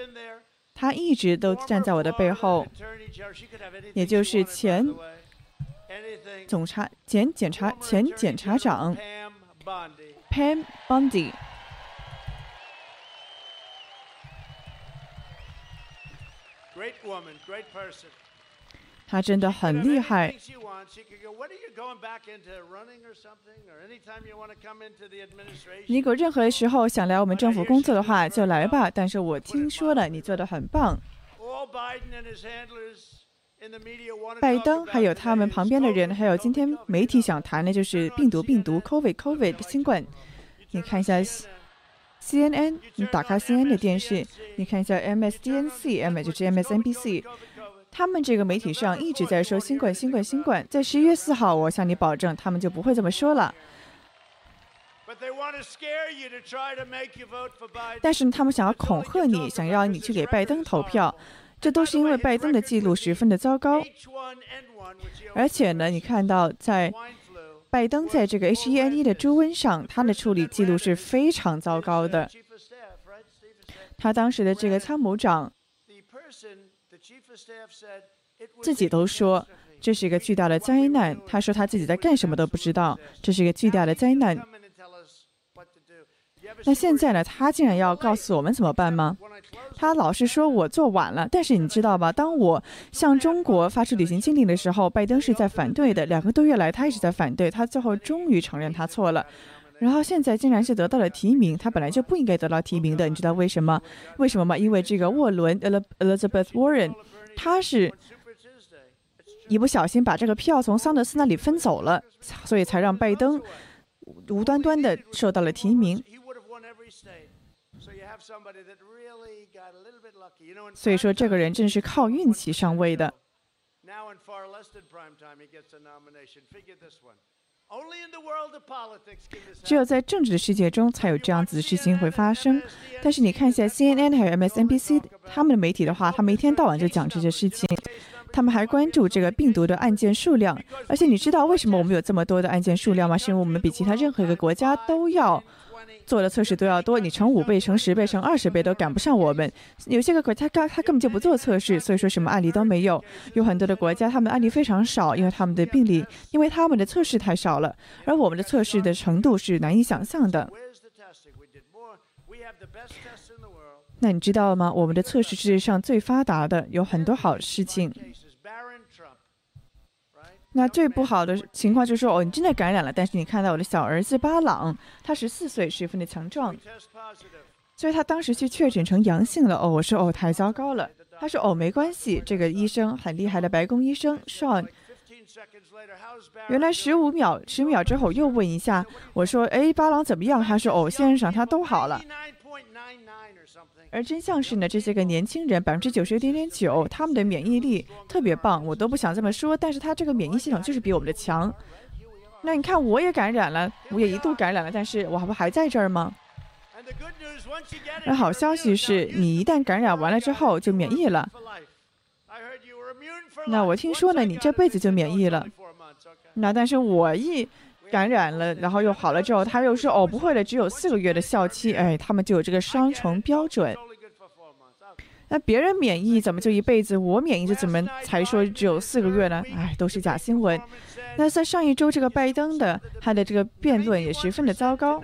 他一直都站在我的背后，也就是前总察、前检察、前检察长。Pam Bundy，她真的很厉害。如果任何时候想来我们政府工作的话，就来吧。但是我听说了，你做的很棒。拜登还有他们旁边的人，还有今天媒体想谈的就是病毒，病毒，COVID，COVID，新冠。你看一下 CNN，你打开 CNN 的电视，你看一下 MSDNC，M 就是 MSNBC，他们这个媒体上一直在说新冠，新冠，新冠。在十一月四号，我向你保证，他们就不会这么说了。但是他们想要恐吓你，想要你去给拜登投票。这都是因为拜登的记录十分的糟糕，而且呢，你看到在拜登在这个 H1N1 的猪瘟上，他的处理记录是非常糟糕的。他当时的这个参谋长自己都说这是一个巨大的灾难。他说他自己在干什么都不知道，这是一个巨大的灾难。那现在呢？他竟然要告诉我们怎么办吗？他老是说我做晚了，但是你知道吧？当我向中国发出旅行禁令的时候，拜登是在反对的。两个多月来，他一直在反对。他最后终于承认他错了，然后现在竟然是得到了提名。他本来就不应该得到提名的，你知道为什么？为什么吗？因为这个沃伦 （Elizabeth Warren） 他是一不小心把这个票从桑德斯那里分走了，所以才让拜登无端端的受到了提名。所以说，这个人正是靠运气上位的。只有在政治的世界中，才有这样子的事情会发生。但是你看一下 CNN 还有 MSNBC 他们的媒体的话，他们一天到晚就讲这些事情。他们还关注这个病毒的案件数量。而且你知道为什么我们有这么多的案件数量吗？是因为我们比其他任何一个国家都要。做的测试都要多，你乘五倍、乘十倍、乘二十倍都赶不上我们。有些个国家他他根本就不做测试，所以说什么案例都没有。有很多的国家他们案例非常少，因为他们的病例，因为他们的测试太少了，而我们的测试的程度是难以想象的。那你知道吗？我们的测试世界上最发达的，有很多好事情。那最不好的情况就是说哦，你真的感染了，但是你看到我的小儿子巴朗，他十四岁，十分的强壮，所以他当时去确诊成阳性了。哦，我说哦，太糟糕了。他说哦，没关系，这个医生很厉害的白宫医生 Sean。原来十五秒，十秒之后又问一下，我说哎，巴朗怎么样？他说哦，先生，他都好了。而真相是呢，这些个年轻人百分之九十点点九，他们的免疫力特别棒，我都不想这么说，但是他这个免疫系统就是比我们的强。那你看，我也感染了，我也一度感染了，但是我还不还在这儿吗？那好消息是你一旦感染完了之后就免疫了。那我听说呢，你这辈子就免疫了。那但是我一感染了，然后又好了之后，他又说哦不会的，只有四个月的效期。哎，他们就有这个双重标准。那别人免疫怎么就一辈子？我免疫就怎么才说只有四个月呢？哎，都是假新闻。那在上一周，这个拜登的他的这个辩论也十分的糟糕，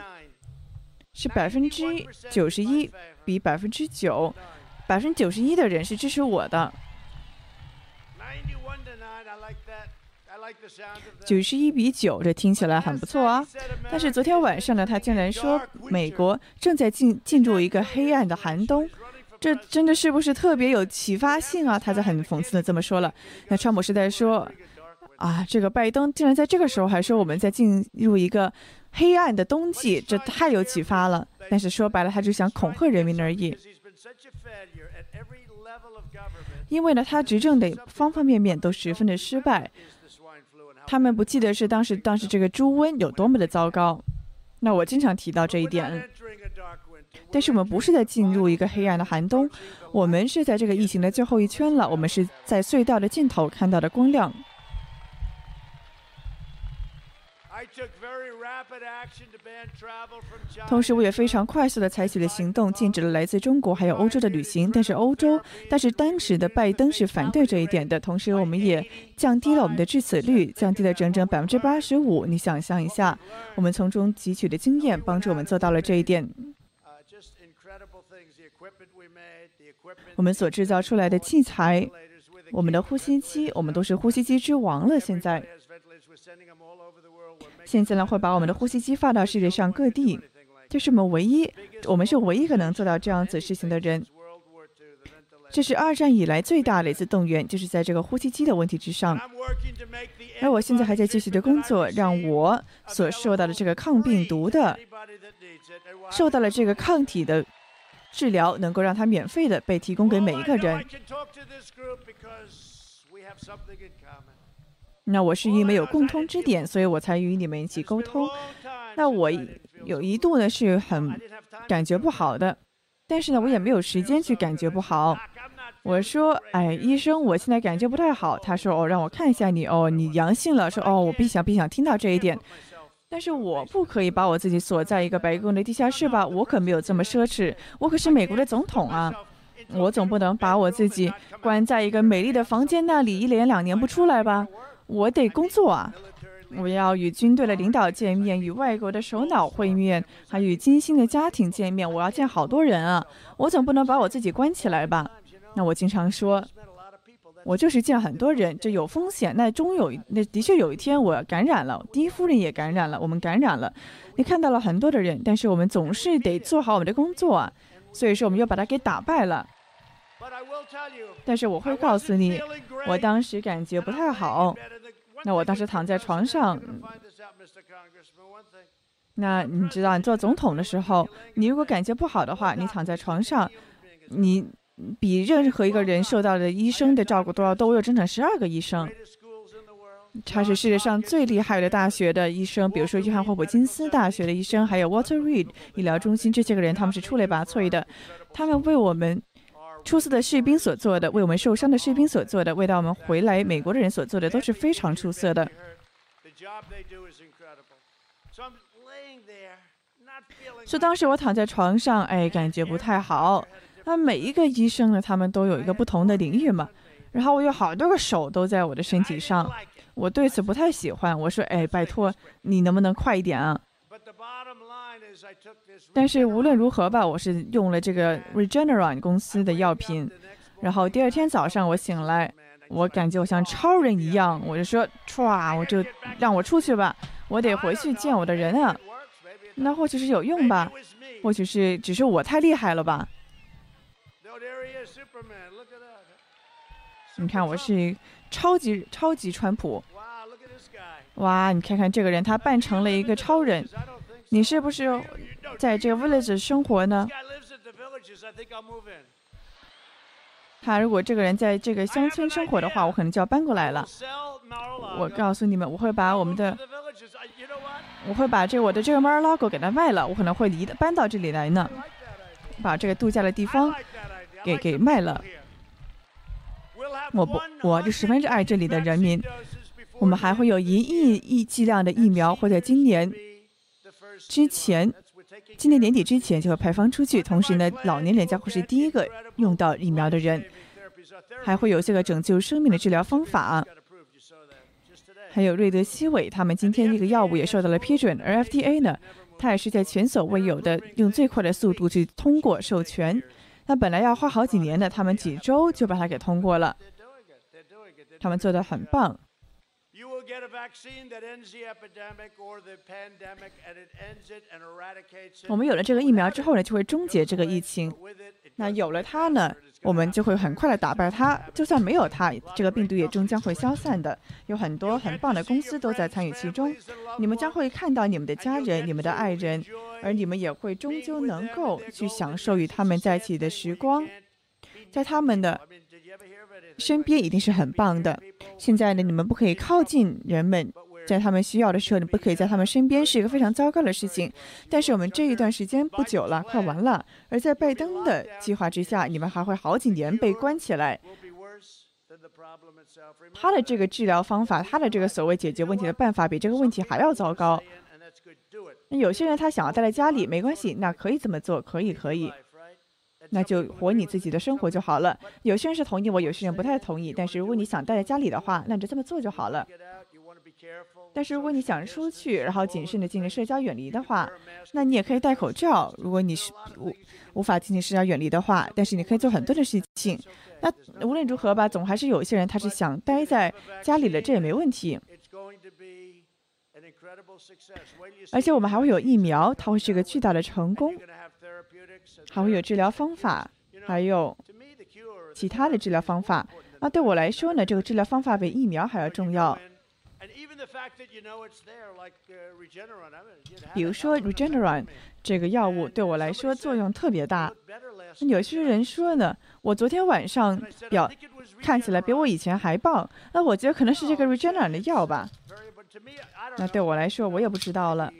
是百分之九十一比百分之九，百分之九十一的人是支持我的。九十一比九，这听起来很不错啊。但是昨天晚上呢，他竟然说美国正在进进入一个黑暗的寒冬，这真的是不是特别有启发性啊？他在很讽刺的这么说了。那川普是在说啊，这个拜登竟然在这个时候还说我们在进入一个黑暗的冬季，这太有启发了。但是说白了，他就想恐吓人民而已。因为呢，他执政的方方面面都十分的失败。他们不记得是当时当时这个猪瘟有多么的糟糕。那我经常提到这一点。但是我们不是在进入一个黑暗的寒冬，我们是在这个疫情的最后一圈了。我们是在隧道的尽头看到的光亮。同时，我也非常快速地采取了行动，禁止了来自中国还有欧洲的旅行。但是欧洲，但是当时的拜登是反对这一点的。同时，我们也降低了我们的致死率，降低了整整百分之八十五。你想象一下，我们从中汲取的经验，帮助我们做到了这一点。我们所制造出来的器材，我们的呼吸机，我们都是呼吸机之王了。现在。现在呢，会把我们的呼吸机发到世界上各地，这是我们唯一，我们是唯一一个能做到这样子事情的人。这是二战以来最大的一次动员，就是在这个呼吸机的问题之上。而我现在还在继续的工作，让我所受到的这个抗病毒的，受到了这个抗体的治疗，能够让它免费的被提供给每一个人。那我是因为有共通之点，所以我才与你们一起沟通。那我有一度呢是很感觉不好的，但是呢我也没有时间去感觉不好。我说，哎，医生，我现在感觉不太好。他说，哦，让我看一下你，哦，你阳性了。说，哦，我不想不想听到这一点。但是我不可以把我自己锁在一个白宫的地下室吧？我可没有这么奢侈，我可是美国的总统啊！我总不能把我自己关在一个美丽的房间那里一连两年不出来吧？我得工作啊！我要与军队的领导见面，与外国的首脑会面，还与金星的家庭见面。我要见好多人啊！我总不能把我自己关起来吧？那我经常说，我就是见很多人，这有风险。那终有那的确有一天我感染了，第一夫人也感染了，我们感染了。你看到了很多的人，但是我们总是得做好我们的工作啊！所以说，我们要把它给打败了。但是我会告诉你，我当时感觉不太好。那我当时躺在床上。那你知道，你做总统的时候，你如果感觉不好的话，你躺在床上，你比任何一个人受到的医生的照顾都要多，我有整整十二个医生。他是世界上最厉害的大学的医生，比如说约翰霍普金斯大学的医生，还有 Water Reed 医疗中心这些个人，他们是出类拔萃的，他们为我们。出色的士兵所做的，为我们受伤的士兵所做的，为到我们回来美国的人所做的，都是非常出色的。所以当时我躺在床上，哎，感觉不太好。那每一个医生呢，他们都有一个不同的领域嘛。然后我有好多个手都在我的身体上，我对此不太喜欢。我说，哎，拜托，你能不能快一点啊？但是无论如何吧，我是用了这个 Regeneron 公司的药品。然后第二天早上我醒来，我感觉我像超人一样，我就说唰，我就让我出去吧，我得回去见我的人啊。那或许是有用吧，或许是只是我太厉害了吧。你看，我是超级超级川普。哇，你看看这个人，他扮成了一个超人。你是不是在这个 village 生活呢？他如果这个人在这个乡村生活的话，我可能就要搬过来了。我告诉你们，我会把我们的，我会把这我的这个 m a r l a g o 给他卖了，我可能会离的搬到这里来呢，把这个度假的地方给给卖了。我不，我就十分之爱这里的人民。我们还会有一亿亿剂量的疫苗，会在今年。之前，今年年底之前就会排放出去。同时呢，老年人将会是第一个用到疫苗的人，还会有这个拯救生命的治疗方法。还有瑞德西韦，他们今天这个药物也受到了批准。而 FDA 呢，它也是在前所未有的用最快的速度去通过授权。那本来要花好几年的，他们几周就把它给通过了。他们做的很棒。我们有了这个疫苗之后呢，就会终结这个疫情。那有了它呢，我们就会很快的打败它。就算没有它，这个病毒也终将会消散的。有很多很棒的公司都在参与其中。你们将会看到你们的家人、你们的爱人，而你们也会终究能够去享受与他们在一起的时光，在他们的。身边一定是很棒的。现在呢，你们不可以靠近人们，在他们需要的时候，你不可以在他们身边，是一个非常糟糕的事情。但是我们这一段时间不久了，快完了。而在拜登的计划之下，你们还会好几年被关起来。他的这个治疗方法，他的这个所谓解决问题的办法，比这个问题还要糟糕。那有些人他想要待在家里，没关系，那可以这么做，可以，可以。那就活你自己的生活就好了。有些人是同意我，有些人不太同意。但是如果你想待在家里的话，那你就这么做就好了。但是如果你想出去，然后谨慎的进行社交远离的话，那你也可以戴口罩。如果你是无无法进行社交远离的话，但是你可以做很多的事情。那无论如何吧，总还是有一些人他是想待在家里的，这也没问题。而且我们还会有疫苗，它会是一个巨大的成功。还会有治疗方法，还有其他的治疗方法。那对我来说呢，这个治疗方法比疫苗还要重要。比如说 Regeneron 这个药物对我来说作用特别大。有些人说呢，我昨天晚上表看起来比我以前还棒。那我觉得可能是这个 Regeneron 的药吧。那对我来说，我也不知道了。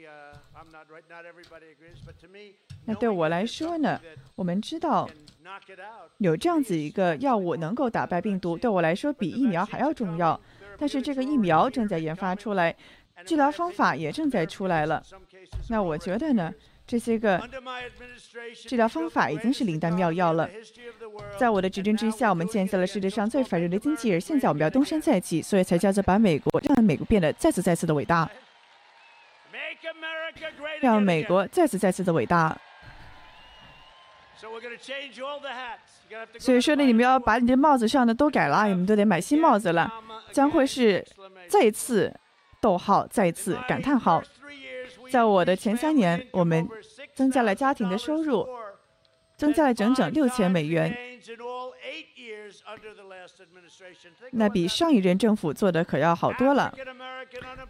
那对我来说呢？我们知道有这样子一个药物能够打败病毒，对我来说比疫苗还要重要。但是这个疫苗正在研发出来，治疗方法也正在出来了。那我觉得呢，这些个治疗方法已经是灵丹妙药了。在我的执政之下，我们建设了世界上最繁荣的经济，而现在我们要东山再起，所以才叫做把美国让美国变得再次再次的伟大。让美国再次再次的伟大。所以说呢，你们要把你的帽子上的都改了，你们都得买新帽子了。将会是再次逗号，再次感叹号。在我的前三年，我们增加了家庭的收入，增加了整整六千美元。那比上一任政府做的可要好多了。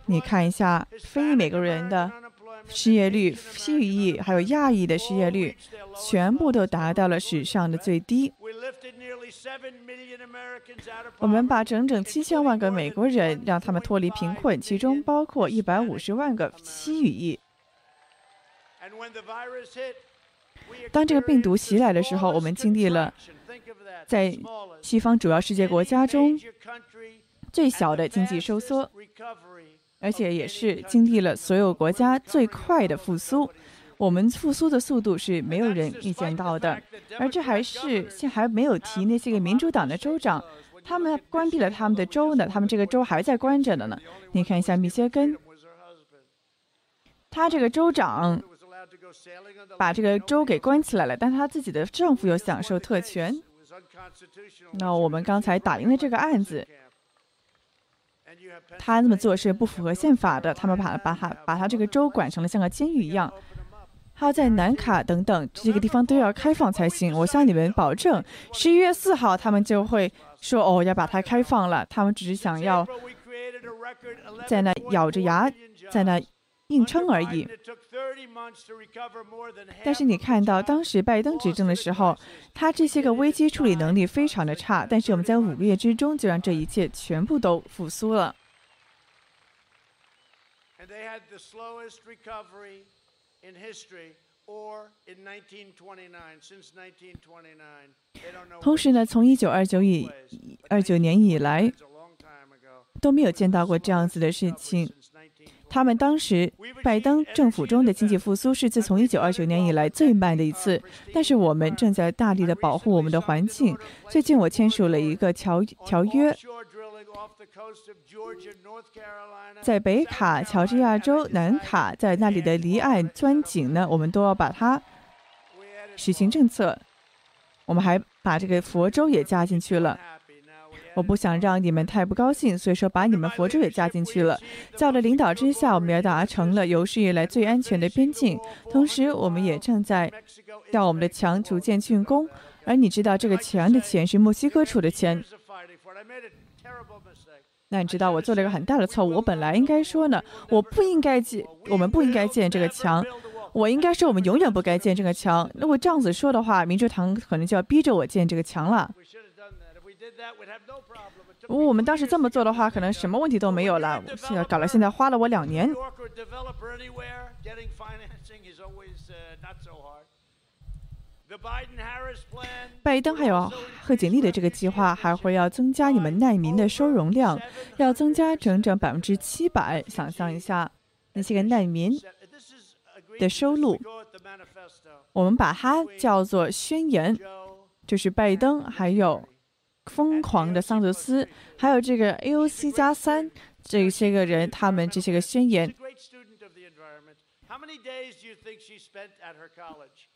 你看一下非裔美国人的失业率、西语裔还有亚裔的失业率，全部都达到了史上的最低。我们把整整七千万个美国人让他们脱离贫困，其中包括一百五十万个西语裔。当这个病毒袭来的时候，我们经历了。在西方主要世界国家中，最小的经济收缩，而且也是经历了所有国家最快的复苏。我们复苏的速度是没有人预见到的，而这还是现还没有提那些个民主党的州长，他们关闭了他们的州呢，他们这个州还在关着的呢。你看一下密歇根，他这个州长把这个州给关起来了，但他自己的丈夫又享受特权。那我们刚才打赢了这个案子，他那么做是不符合宪法的。他们把把他把他这个州管成了像个监狱一样。还要在南卡等等这个地方都要开放才行。我向你们保证，十一月四号他们就会说哦要把它开放了。他们只是想要在那咬着牙在那硬撑而已。但是你看到当时拜登执政的时候，他这些个危机处理能力非常的差。但是我们在五个月之中就让这一切全部都复苏了。同时呢，从一九二九以二九年以来，都没有见到过这样子的事情。他们当时拜登政府中的经济复苏是自从一九二九年以来最慢的一次，但是我们正在大力的保护我们的环境。最近我签署了一个条条约。在北卡、乔治亚州、南卡，在那里的离岸钻井呢，我们都要把它实行政策。我们还把这个佛州也加进去了。我不想让你们太不高兴，所以说把你们佛州也加进去了。在我的领导之下，我们也达成了有史以来最安全的边境。同时，我们也正在让我们的墙逐渐竣工。而你知道，这个墙的钱是墨西哥出的钱。那你知道我做了一个很大的错误。我本来应该说呢，我不应该建，我们不应该建这个墙。我应该说我们永远不该建这个墙。如果这样子说的话，民主党可能就要逼着我建这个墙了。如果我们当时这么做的话，可能什么问题都没有了。现在搞了，现在花了我两年。拜登还有贺锦丽的这个计划，还会要增加你们难民的收容量，要增加整整百分之七百。想象一下，那些个难民的收入，我们把它叫做宣言，就是拜登还有疯狂的桑德斯，还有这个 AOC 加三这些个人，他们这些个宣言。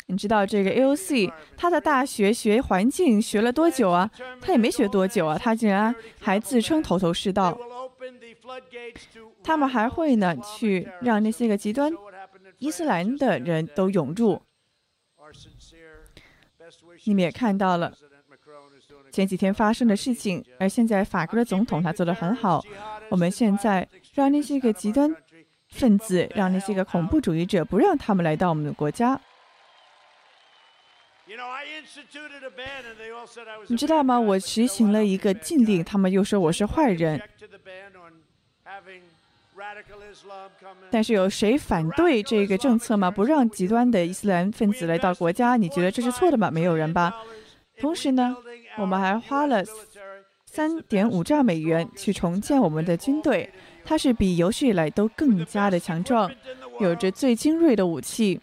你知道这个 AOC 他的大学学环境学了多久啊？他也没学多久啊，他竟然还自称头头是道。他们还会呢去让那些个极端伊斯兰的人都涌入。你们也看到了前几天发生的事情，而现在法国的总统他做得很好。我们现在让那些个极端。分子让那些个恐怖主义者不让他们来到我们的国家。你知道吗？我实行了一个禁令，他们又说我是坏人。但是有谁反对这个政策吗？不让极端的伊斯兰分子来到国家？你觉得这是错的吗？没有人吧。同时呢，我们还花了三点五兆美元去重建我们的军队。它是比有史以来都更加的强壮，有着最精锐的武器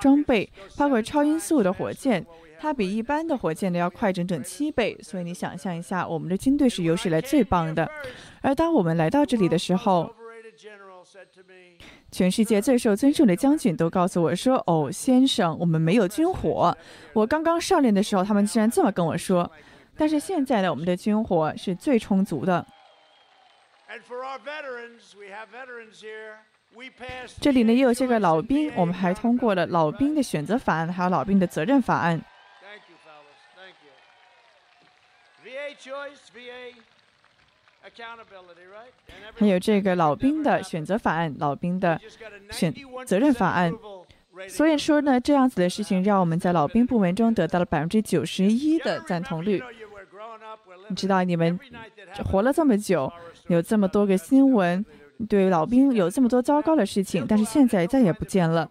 装备，包括超音速的火箭，它比一般的火箭呢要快整整七倍。所以你想象一下，我们的军队是有史以来最棒的。而当我们来到这里的时候，全世界最受尊重的将军都告诉我说：“哦，先生，我们没有军火。”我刚刚上任的时候，他们竟然这么跟我说。但是现在呢，我们的军火是最充足的。这里呢也有些个老兵，我们还通过了老兵的选择法案，还有老兵的责任法案。还有这个老兵的选择法案，老兵的选责任法案。所以说呢，这样子的事情让我们在老兵部门中得到了百分之九十一的赞同率。你知道你们活了这么久。有这么多个新闻，对老兵有这么多糟糕的事情，但是现在再也不见了。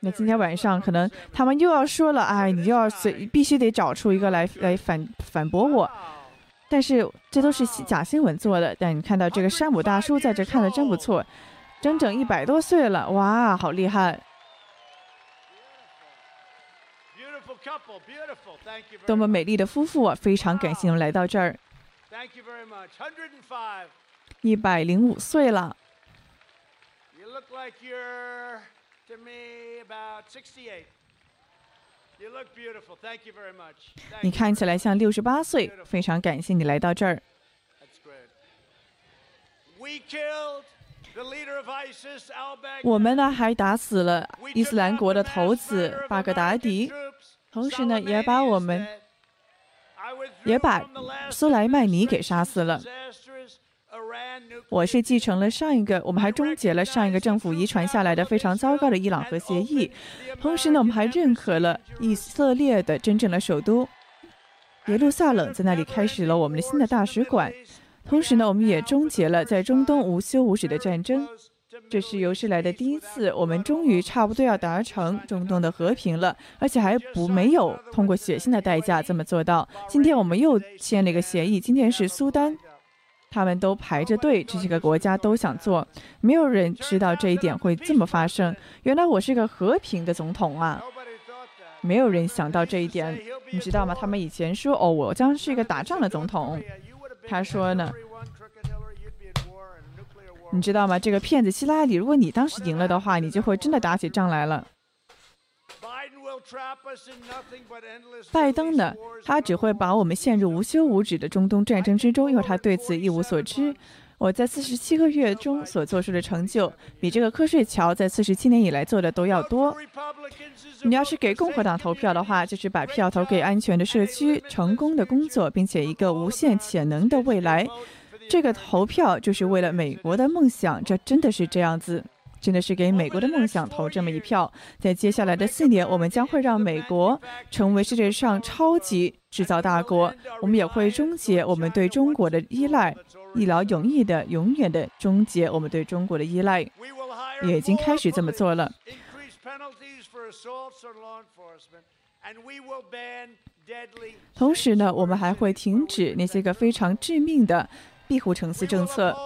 那今天晚上可能他们又要说了，哎，你又要随必须得找出一个来来反反驳我。但是这都是假新闻做的。但你看到这个山姆大叔在这看的真不错，整整一百多岁了，哇，好厉害！多么美丽的夫妇啊！非常感谢你们来到这儿。一百零五岁了，You look like you're, to me, about 68. 你看起来像六十八岁非常感谢你来到这儿。我们呢还打死了伊斯兰国的头子巴格达迪。同时呢也把我们也把苏莱曼尼给杀死了。我是继承了上一个，我们还终结了上一个政府遗传下来的非常糟糕的伊朗核协议。同时呢，我们还认可了以色列的真正的首都耶路撒冷，在那里开始了我们的新的大使馆。同时呢，我们也终结了在中东无休无止的战争。这是有史来的第一次，我们终于差不多要达成中东的和平了，而且还不没有通过血腥的代价这么做到。今天我们又签了一个协议，今天是苏丹，他们都排着队，这些个国家都想做，没有人知道这一点会这么发生。原来我是个和平的总统啊，没有人想到这一点，你知道吗？他们以前说哦，我将是一个打仗的总统，他说呢。你知道吗？这个骗子希拉里，如果你当时赢了的话，你就会真的打起仗来了。Biden will trap us in nothing but endless 拜登呢他只会把我们陷入无休无止的中东战争之中，因为他对此一无所知。我在四十七个月中所做出的成就，比这个瞌睡桥在四十七年以来做的都要多。你要是给共和党投票的话，就是把票投给安全的社区、成功的工作，并且一个无限潜能的未来。这个投票就是为了美国的梦想，这真的是这样子，真的是给美国的梦想投这么一票。在接下来的四年，我们将会让美国成为世界上超级制造大国，我们也会终结我们对中国的依赖，一劳永逸的、永远的终结我们对中国的依赖。也已经开始这么做了。同时呢，我们还会停止那些个非常致命的庇护城市政策。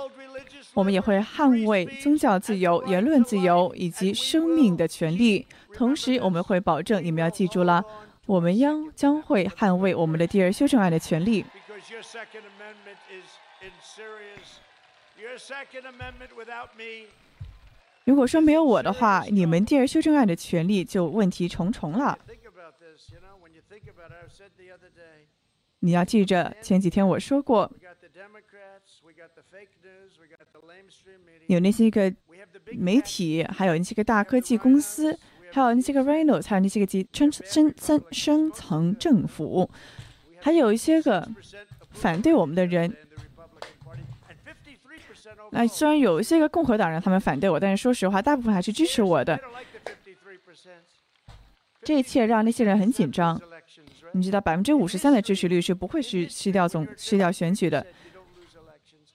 我们也会捍卫宗教自由、言论自由以及生命的权利。同时，我们会保证你们要记住了，我们将将会捍卫我们的第二修正案的权利。如果说没有我的话，你们第二修正案的权利就问题重重了。你要记着，前几天我说过，有那些个媒体，还有那些个大科技公司，还有那些个 Reynolds，还有那些个集深深深深层政府，还有一些个反对我们的人。in the Republican Party, and 53%那虽然有一些个共和党人他们反对我，但是说实话，大部分还是支持我的。don't like the 53%. 这一切让那些人很紧张?你知道，百分之五十三的支持率是不会失失掉总失掉选举的。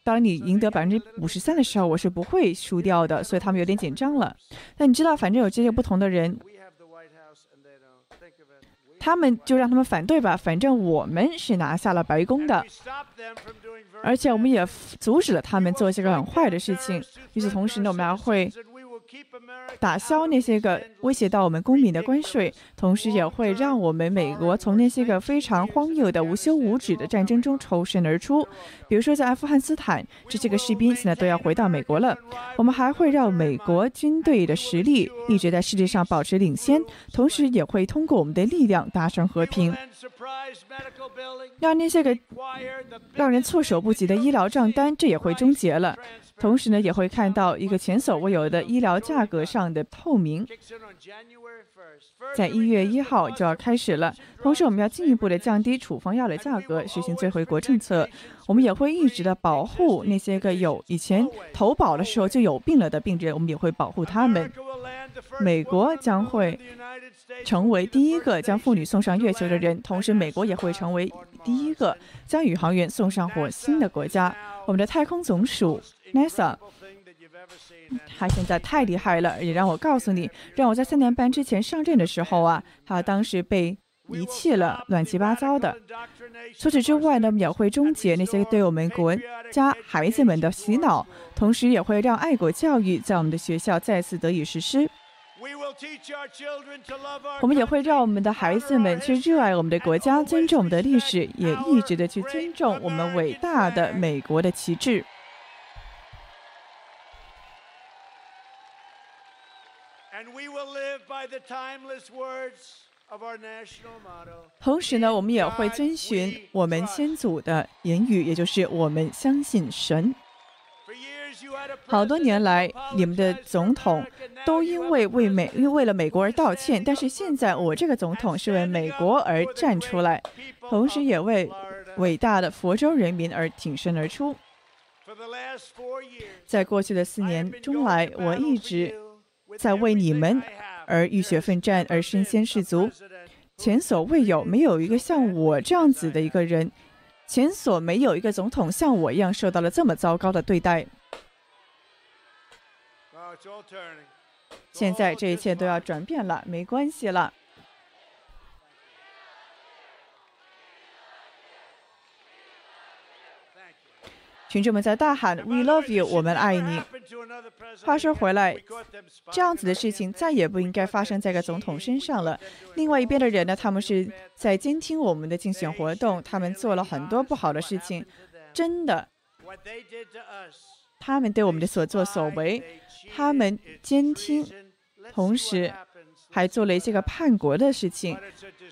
当你赢得百分之五十三的时候，我是不会输掉的，所以他们有点紧张了。但你知道，反正有这些不同的人他们就让他们反对吧，反正我们是拿下了白宫的而且我们也阻止了他们做一些个很坏的事情。与此同时呢，我们还会打消那些个威胁到我们公民的关税，同时也会让我们美国从那些个非常荒谬的无休无止的战争中抽身而出。比如说，在阿富汗斯坦，这些个士兵现在都要回到美国了。我们还会让美国军队的实力一直在世界上保持领先，同时也会通过我们的力量达成和平让那些个让人措手不及的医疗账单，这也会终结了。同时呢，也会看到一个前所未有的医疗价格上的透明。在一月一号就要开始了。同时，我们要进一步的降低处方药的价格，实行最回国政策。我们也会一直的保护那些个有以前投保的时候就有病了的病人，我们也会保护他们。美国将会成为第一个将妇女送上月球的人，同时美国也会成为第一个将宇航员送上火星的国家。我们的太空总署 NASA，他现在太厉害了，也让我告诉你，让我在三年半之前上任的时候啊，他当时被遗弃了，乱七八糟的。除此之外呢，也会终结那些对我们国家孩子们的洗脑，同时也会让爱国教育在我们的学校再次得以实施。We will teach our children to love 我们也会让我们的孩子们去热爱我们的国家，尊重我们的历史，也一直的去尊重我们伟大的美国的旗帜。同时呢，我们也会遵循我们先祖的言语，也就是我们相信神。好多年来，你们的总统都因为为美，为了美国而道歉。但是现在，我这个总统是为美国而站出来，同时也为伟大的佛州人民而挺身而出。在过去的四年中来，我一直在为你们而浴血奋战，而身先士卒，前所未有，没有一个像我这样子的一个人，前所没有一个总统像我一样受到了这么糟糕的对待。现在这一切都要转变了，没关系了。群众们在大喊 “We love you”，我们爱你。话说回来，这样子的事情再也不应该发生在个总统身上了。另外一边的人呢，他们是在监听我们的竞选活动，他们做了很多不好的事情，真的。他们对我们的所作所为，他们监听，同时还做了一些个叛国的事情。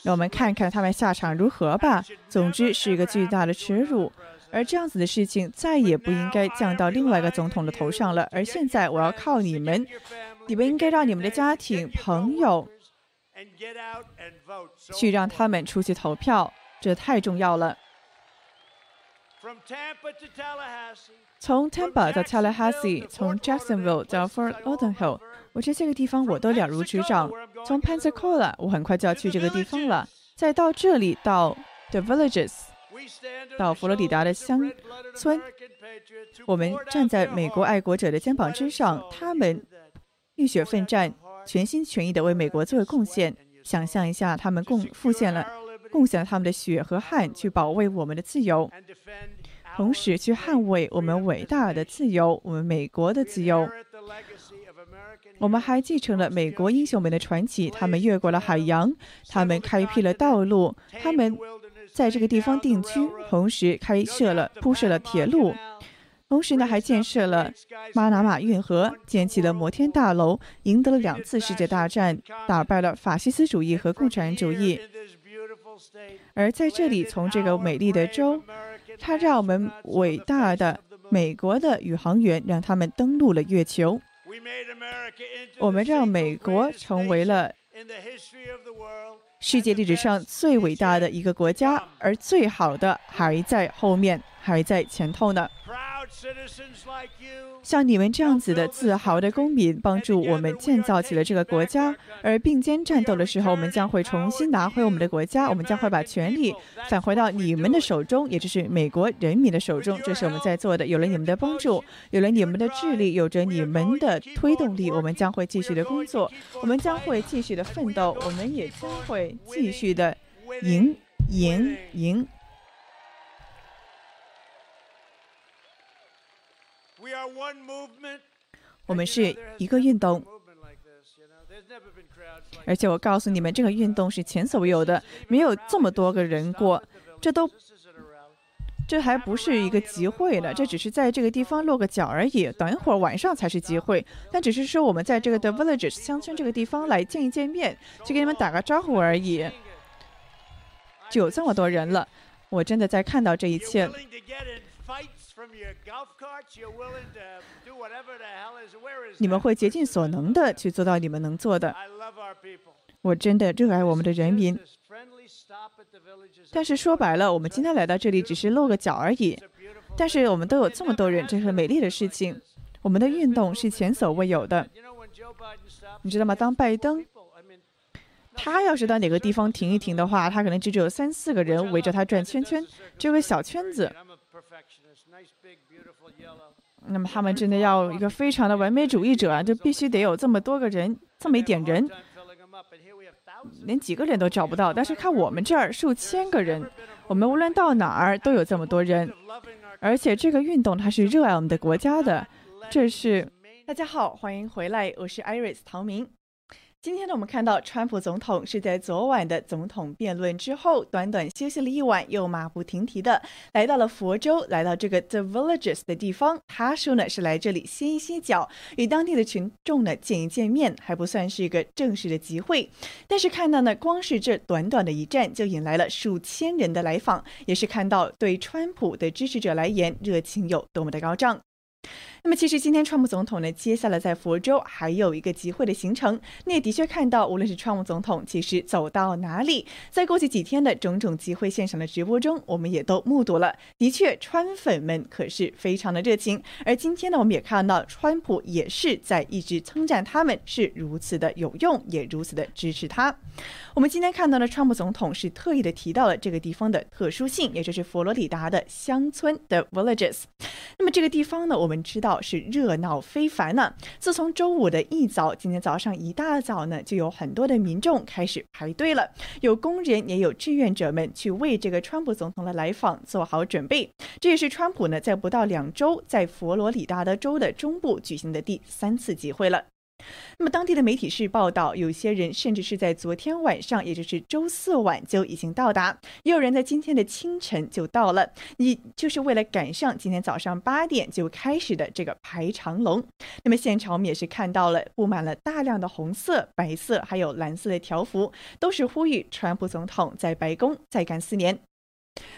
让我们看看他们下场如何吧。总之是一个巨大的耻辱，而这样子的事情再也不应该降到另外一个总统的头上了。而现在我要靠你们，你们应该让你们的家庭、朋友去让他们出去投票，这太重要了。从 Tampa 到 Tallahassee，从 Jacksonville 到 Fort Lauderdale，我这些个地方我都了如指掌。从 Pensacola，我很快就要去这个地方了。再到这里，到 The Villages，到佛罗里达的乡村，我们站在美国爱国者的肩膀之上，他们浴血奋战，全心全意地为美国做贡献。想象一下，他们贡奉献了。贡献了他们的血和汗，去保卫我们的自由，同时去捍卫我们伟大的自由，我们美国的自由。我们还继承了美国英雄们的传奇，他们越过了海洋，他们开辟了道路，他们在这个地方定居，同时开设了铺设了铁路。同时呢，还建设了巴拿马运河，建起了摩天大楼，赢得了两次世界大战，打败了法西斯主义和共产主义。而在这里，从这个美丽的州，他让我们伟大的美国的宇航员让他们登陆了月球。我们让美国成为了世界历史上最伟大的一个国家，而最好的还在后面，还在前头呢。像你们这样子的自豪的公民，帮助我们建造起了这个国家。而并肩战斗的时候，我们将会重新拿回我们的国家。我们将会把权力返回到你们的手中，也就是美国人民的手中。这是我们在做的。有了你们的帮助，有了你们的智力，有着你们的推动力，我们将会继续的工作，我们将会继续的奋斗，我们也将会继续的赢赢赢。我们是一个运动，而且我告诉你们，这个运动是前所未有的，没有这么多个人过。这都，这还不是一个集会呢，这只是在这个地方落个脚而已。等一会儿晚上才是集会，但只是说我们在这个 The Villages 乡村这个地方来见一见面，去给你们打个招呼而已。就有这么多人了，我真的在看到这一切。你们会竭尽所能的去做到你们能做的。我真的热爱我们的人民。但是说白了，我们今天来到这里只是露个脚而已。但是我们都有这么多人，这是美丽的事情。我们的运动是前所未有的。你知道吗？当拜登，他要是到哪个地方停一停的话，他可能只有三四个人围着他转圈圈，只有个小圈子。那么他们真的要一个非常的完美主义者啊，就必须得有这么多个人，这么一点人，连几个人都找不到。但是看我们这儿数千个人，我们无论到哪儿都有这么多人，而且这个运动它是热爱我们的国家的。这是大家好，欢迎回来，我是 Iris 唐明。今天呢，我们看到川普总统是在昨晚的总统辩论之后，短短休息了一晚，又马不停蹄的来到了佛州，来到这个 The Villages 的地方。他说呢，是来这里歇一歇脚，与当地的群众呢见一见面，还不算是一个正式的集会。但是看到呢，光是这短短的一站，就引来了数千人的来访，也是看到对川普的支持者来言，热情有多么的高涨。那么，其实今天川普总统呢，接下来在佛州还有一个集会的行程。你也的确看到，无论是川普总统，其实走到哪里，在过去几天的种种集会现场的直播中，我们也都目睹了。的确，川粉们可是非常的热情。而今天呢，我们也看到，川普也是在一直称赞他们是如此的有用，也如此的支持他。我们今天看到呢，川普总统是特意的提到了这个地方的特殊性，也就是佛罗里达的乡村的 villages。那么这个地方呢，我们知道。是热闹非凡呢。自从周五的一早，今天早上一大早呢，就有很多的民众开始排队了。有工人，也有志愿者们去为这个川普总统的来访做好准备。这也是川普呢在不到两周在佛罗里达的州的中部举行的第三次集会了。那么，当地的媒体是报道，有些人甚至是在昨天晚上，也就是周四晚就已经到达，也有人在今天的清晨就到了，你就是为了赶上今天早上八点就开始的这个排长龙。那么，现场我们也是看到了布满了大量的红色、白色还有蓝色的条幅，都是呼吁川普总统在白宫再干四年。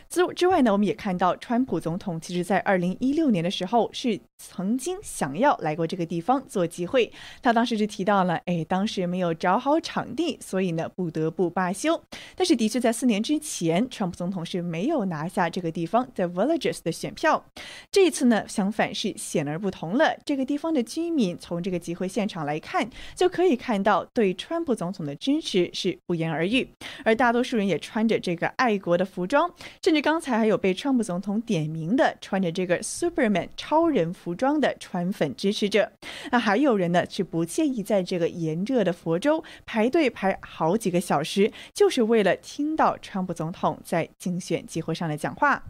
之之外呢，我们也看到，川普总统其实在二零一六年的时候是曾经想要来过这个地方做集会，他当时就提到了，哎，当时没有找好场地，所以呢不得不罢休。但是的确在四年之前，川普总统是没有拿下这个地方 The Villages 的选票。这一次呢，相反是显而不同了。这个地方的居民从这个集会现场来看，就可以看到对川普总统的支持是不言而喻，而大多数人也穿着这个爱国的服装。甚至刚才还有被川普总统点名的穿着这个 Superman 超人服服装的川粉支持者，那还有人呢是不介意在这个炎热的佛州排队排好几个小时，就是为了听到川普总统在竞选集会上的讲话。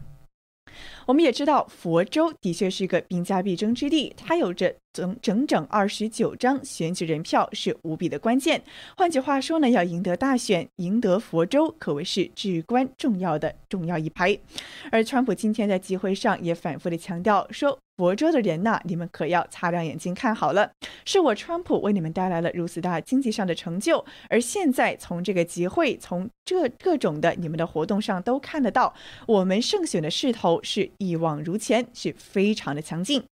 我们也知道，佛州的确是一个兵家必争之地，它有着整整整二十九张选举人票，是无比的关键。换句话说呢，要赢得大选，赢得佛州，可谓是至关重要的重要一排。而川普今天在集会上也反复的强调说。佛州的人呐，你们可要擦亮眼睛看好了，是我川普为你们带来了如此大经济上的成就，而现在从这个集会，从这各种的你们的活动上都看得到，我们胜选的势头是一往如前，是非常的强劲。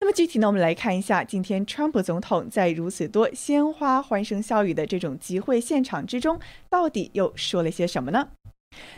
那么具体呢，我们来看一下今天川普总统在如此多鲜花、欢声笑语的这种集会现场之中，到底又说了些什么呢？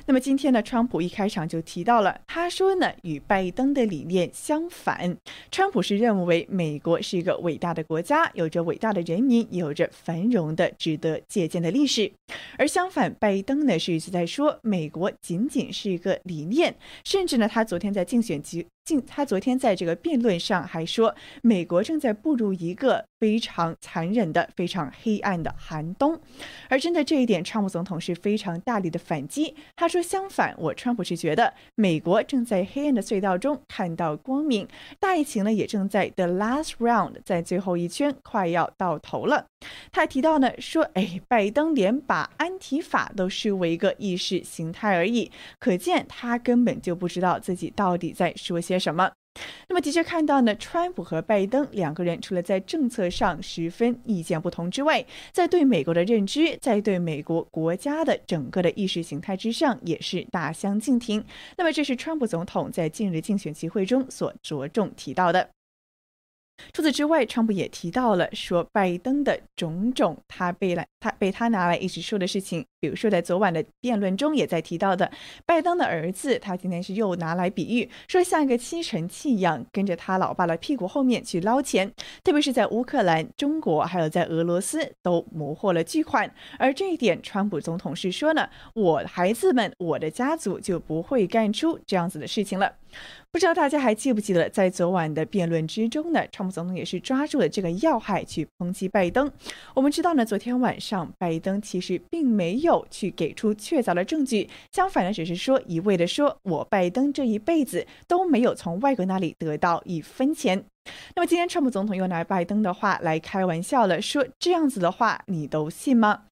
那么今天呢，川普一开场就提到了，他说呢，与拜登的理念相反。川普是认为美国是一个伟大的国家，有着伟大的人民，有着繁荣的、值得借鉴的历史。而相反，拜登呢是一直在说，美国仅仅是一个理念，甚至呢，他昨天在竞选集。近他昨天在这个辩论上还说，美国正在步入一个非常残忍的、非常黑暗的寒冬。而针对这一点，川普总统是非常大力的反击。他说：“相反，我川普是觉得美国正在黑暗的隧道中看到光明，大疫情呢也正在 the last round，在最后一圈快要到头了。”他还提到呢，说：“哎，拜登连把安提法都视为一个意识形态而已，可见他根本就不知道自己到底在说些。”些什么？那么的确看到呢，川普和拜登两个人除了在政策上十分意见不同之外，在对美国的认知，在对美国国家的整个的意识形态之上，也是大相径庭。那么这是川普总统在近日竞选集会中所着重提到的。除此之外，川普也提到了说拜登的种种，他被来他被他拿来一直说的事情，比如说在昨晚的辩论中也在提到的拜登的儿子，他今天是又拿来比喻说像一个吸尘器一样跟着他老爸的屁股后面去捞钱，特别是在乌克兰、中国还有在俄罗斯都谋获了巨款，而这一点，川普总统是说呢，我孩子们，我的家族就不会干出这样子的事情了。不知道大家还记不记得，在昨晚的辩论之中呢，川普总统也是抓住了这个要害去抨击拜登。我们知道呢，昨天晚上拜登其实并没有去给出确凿的证据，相反的，只是说一味的说，我拜登这一辈子都没有从外国那里得到一分钱。那么今天川普总统又拿拜登的话来开玩笑了，说这样子的话你都信吗？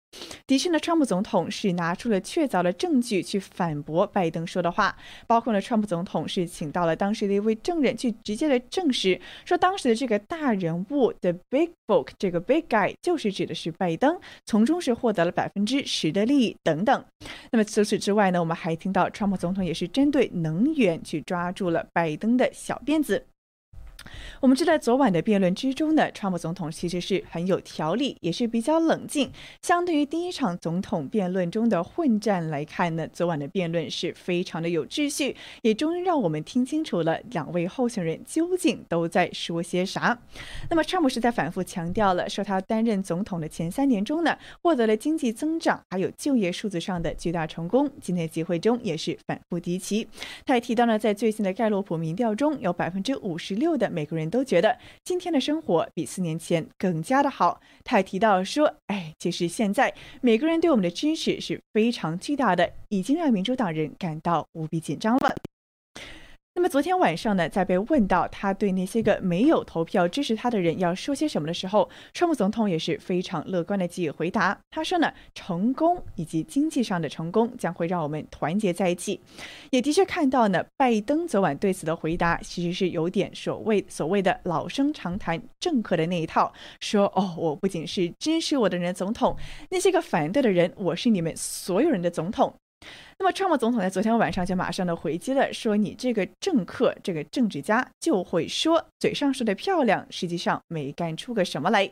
的确呢，川普总统是拿出了确凿的证据去反驳拜登说的话，包括呢，川普总统是请到了当时的一位证人去直接的证实，说当时的这个大人物 The big book 这个 big guy 就是指的是拜登，从中是获得了百分之十的利益等等。那么除此之外呢，我们还听到川普总统也是针对能源去抓住了拜登的小辫子。我们知道，昨晚的辩论之中呢，川普总统其实是很有条理，也是比较冷静。相对于第一场总统辩论中的混战来看呢，昨晚的辩论是非常的有秩序，也终于让我们听清楚了两位候选人究竟都在说些啥。那么，川普是在反复强调了，说他担任总统的前三年中呢，获得了经济增长还有就业数字上的巨大成功。今天集会中也是反复提及，他也提到呢，在最新的盖洛普民调中，有百分之五十六的每个人。都觉得今天的生活比四年前更加的好。他还提到说：“哎，其实现在每个人对我们的支持是非常巨大的，已经让民主党人感到无比紧张了。”那么昨天晚上呢，在被问到他对那些个没有投票支持他的人要说些什么的时候，川普总统也是非常乐观的给予回答。他说呢，成功以及经济上的成功将会让我们团结在一起。也的确看到呢，拜登昨晚对此的回答其实是有点所谓所谓的老生常谈政客的那一套，说哦，我不仅是支持我的人总统，那些个反对的人，我是你们所有人的总统。那么，川普总统在昨天晚上就马上的回击了，说：“你这个政客，这个政治家就会说，嘴上说的漂亮，实际上没干出个什么来。”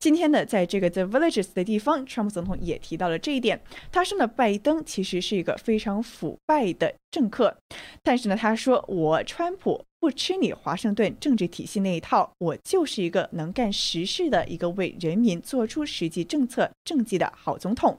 今天呢，在这个 The Villages 的地方，川普总统也提到了这一点。他说呢，拜登其实是一个非常腐败的政客，但是呢，他说我川普不吃你华盛顿政治体系那一套，我就是一个能干实事的一个为人民做出实际政策政绩的好总统。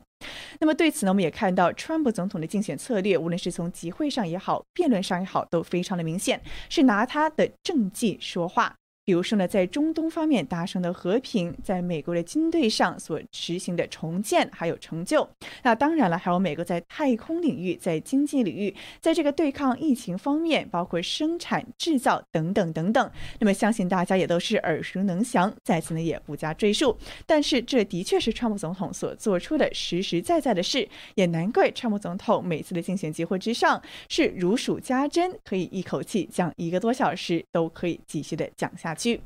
那么对此呢，我们也看到，川普总统的竞选策略，无论是从集会上也好，辩论上也好，都非常的明显，是拿他的政绩说话。比如说呢，在中东方面达成的和平，在美国的军队上所实行的重建还有成就，那当然了，还有美国在太空领域、在经济领域，在这个对抗疫情方面，包括生产制造等等等等。那么相信大家也都是耳熟能详，在此呢也不加赘述。但是这的确是川普总统所做出的实实在在的事，也难怪川普总统每次的竞选集会之上是如数家珍，可以一口气讲一个多小时，都可以继续的讲下。去。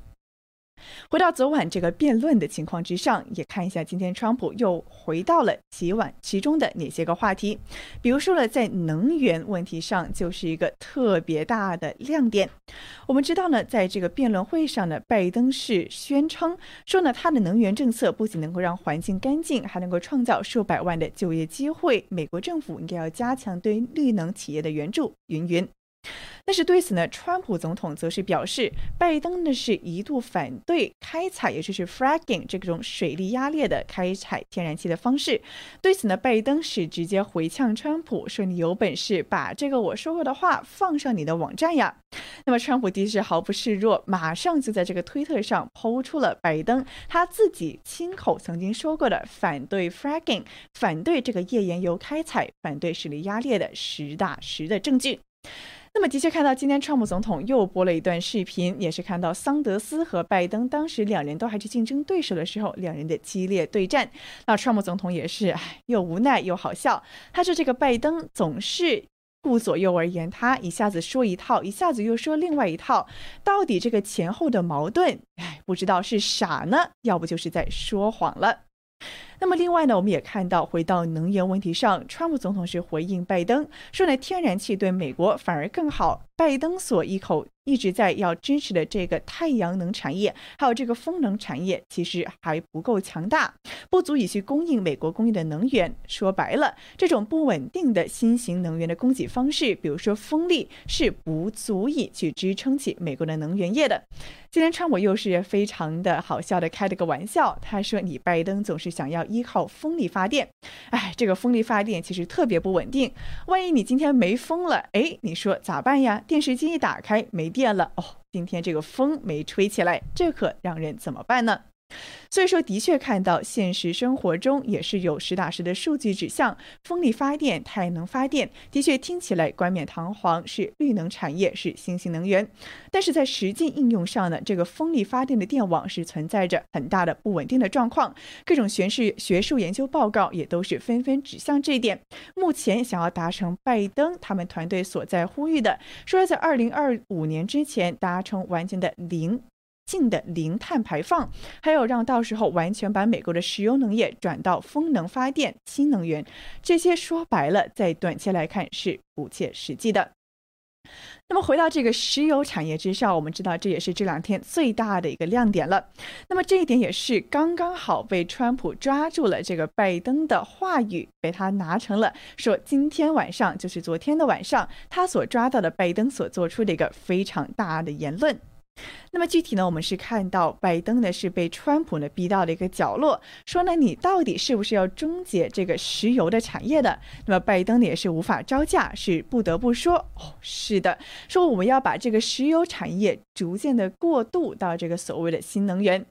回到昨晚这个辩论的情况之上，也看一下今天川普又回到了其晚其中的哪些个话题。比如说了，在能源问题上就是一个特别大的亮点。我们知道呢，在这个辩论会上呢，拜登是宣称说呢，他的能源政策不仅能够让环境干净，还能够创造数百万的就业机会。美国政府应该要加强对绿能企业的援助，云云。但是对此呢，川普总统则是表示，拜登呢是一度反对开采，也就是 fracking 这种水力压裂的开采天然气的方式。对此呢，拜登是直接回呛川普说：“你有本事把这个我说过的话放上你的网站呀！”那么川普的是毫不示弱，马上就在这个推特上抛出了拜登他自己亲口曾经说过的反对 fracking、反对这个页岩油开采、反对水力压裂的实打实的证据。那么，的确看到今天川普总统又播了一段视频，也是看到桑德斯和拜登当时两人都还是竞争对手的时候，两人的激烈对战。那川普总统也是又无奈又好笑，他说这个拜登总是顾左右而言他，一下子说一套，一下子又说另外一套，到底这个前后的矛盾，哎，不知道是傻呢，要不就是在说谎了。那么另外呢，我们也看到，回到能源问题上，川普总统是回应拜登说呢，天然气对美国反而更好。拜登所一口一直在要支持的这个太阳能产业，还有这个风能产业，其实还不够强大，不足以去供应美国供应的能源。说白了，这种不稳定的新型能源的供给方式，比如说风力，是不足以去支撑起美国的能源业的。今天川普又是非常的好笑的开了个玩笑，他说：“你拜登总是想要依靠风力发电。哎，这个风力发电其实特别不稳定，万一你今天没风了，哎，你说咋办呀？电视机一打开没电了，哦，今天这个风没吹起来，这可让人怎么办呢？所以说，的确看到现实生活中也是有实打实的数据指向，风力发电、太阳能发电的确听起来冠冕堂皇，是绿能产业，是新兴能源。但是在实际应用上呢，这个风力发电的电网是存在着很大的不稳定的状况。各种学士学术研究报告也都是纷纷指向这一点。目前想要达成拜登他们团队所在呼吁的，说在二零二五年之前达成完全的零。净的零碳排放，还有让到时候完全把美国的石油能业转到风能发电、新能源，这些说白了，在短期来看是不切实际的。那么回到这个石油产业之上，我们知道这也是这两天最大的一个亮点了。那么这一点也是刚刚好被川普抓住了，这个拜登的话语被他拿成了说今天晚上就是昨天的晚上，他所抓到的拜登所做出的一个非常大的言论。那么具体呢，我们是看到拜登呢是被川普呢逼到了一个角落，说呢你到底是不是要终结这个石油的产业的？那么拜登呢也是无法招架，是不得不说哦，是的，说我们要把这个石油产业逐渐的过渡到这个所谓的新能源。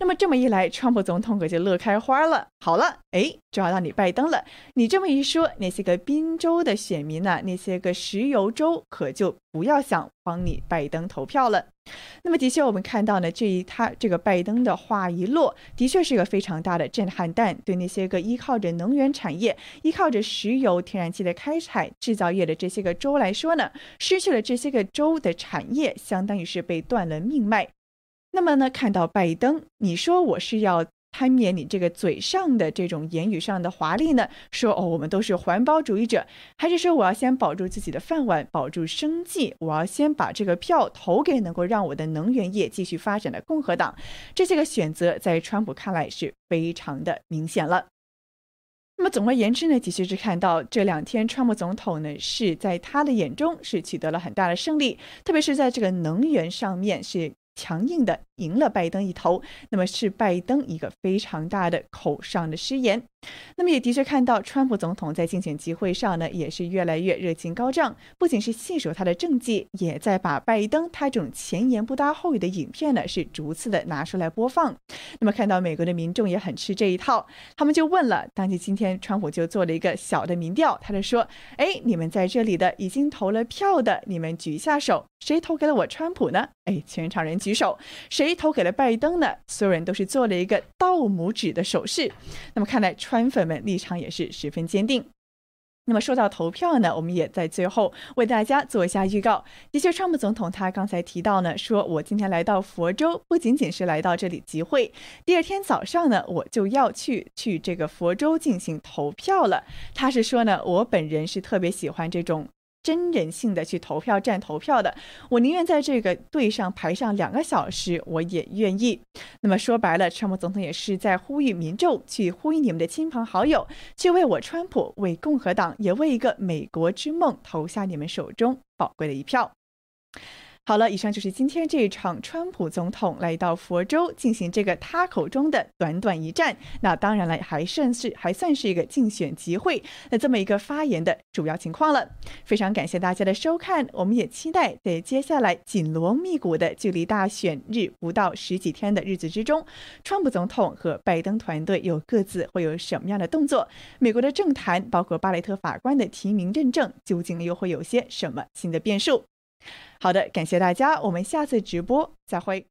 那么这么一来，川普总统可就乐开花了。好了，哎，抓到你拜登了，你这么一说，那些个宾州的选民呢，那些个石油州可就不要想帮你拜登投票了。那么，的确，我们看到呢，这一他这个拜登的话一落，的确是一个非常大的震撼弹。对那些个依靠着能源产业、依靠着石油、天然气的开采、制造业的这些个州来说呢，失去了这些个州的产业，相当于是被断了命脉。那么呢，看到拜登，你说我是要？贪免你这个嘴上的这种言语上的华丽呢？说哦，我们都是环保主义者，还是说我要先保住自己的饭碗，保住生计？我要先把这个票投给能够让我的能源业继续发展的共和党？这些个选择在川普看来是非常的明显了。那么总而言之呢，的确是看到这两天川普总统呢是在他的眼中是取得了很大的胜利，特别是在这个能源上面是。强硬的赢了拜登一头，那么是拜登一个非常大的口上的失言。那么也的确看到，川普总统在竞选集会上呢，也是越来越热情高涨，不仅是信守他的政绩，也在把拜登他这种前言不搭后语的影片呢，是逐次的拿出来播放。那么看到美国的民众也很吃这一套，他们就问了，当即今天川普就做了一个小的民调，他就说：“哎，你们在这里的已经投了票的，你们举一下手，谁投给了我川普呢？”哎，全场人举手，谁投给了拜登呢？所有人都是做了一个倒拇指的手势。那么看来。川粉们立场也是十分坚定。那么说到投票呢，我们也在最后为大家做一下预告。的确，川普总统他刚才提到呢，说我今天来到佛州，不仅仅是来到这里集会，第二天早上呢，我就要去去这个佛州进行投票了。他是说呢，我本人是特别喜欢这种。真人性的去投票站投票的，我宁愿在这个队上排上两个小时，我也愿意。那么说白了，川普总统也是在呼吁民众去呼吁你们的亲朋好友，去为我川普、为共和党，也为一个美国之梦投下你们手中宝贵的一票。好了，以上就是今天这一场川普总统来到佛州进行这个他口中的短短一战。那当然了，还算是还算是一个竞选集会，那这么一个发言的主要情况了。非常感谢大家的收看，我们也期待在接下来紧锣密鼓的距离大选日不到十几天的日子之中，川普总统和拜登团队又各自会有什么样的动作？美国的政坛，包括巴雷特法官的提名认证，究竟又会有些什么新的变数？好的，感谢大家，我们下次直播再会。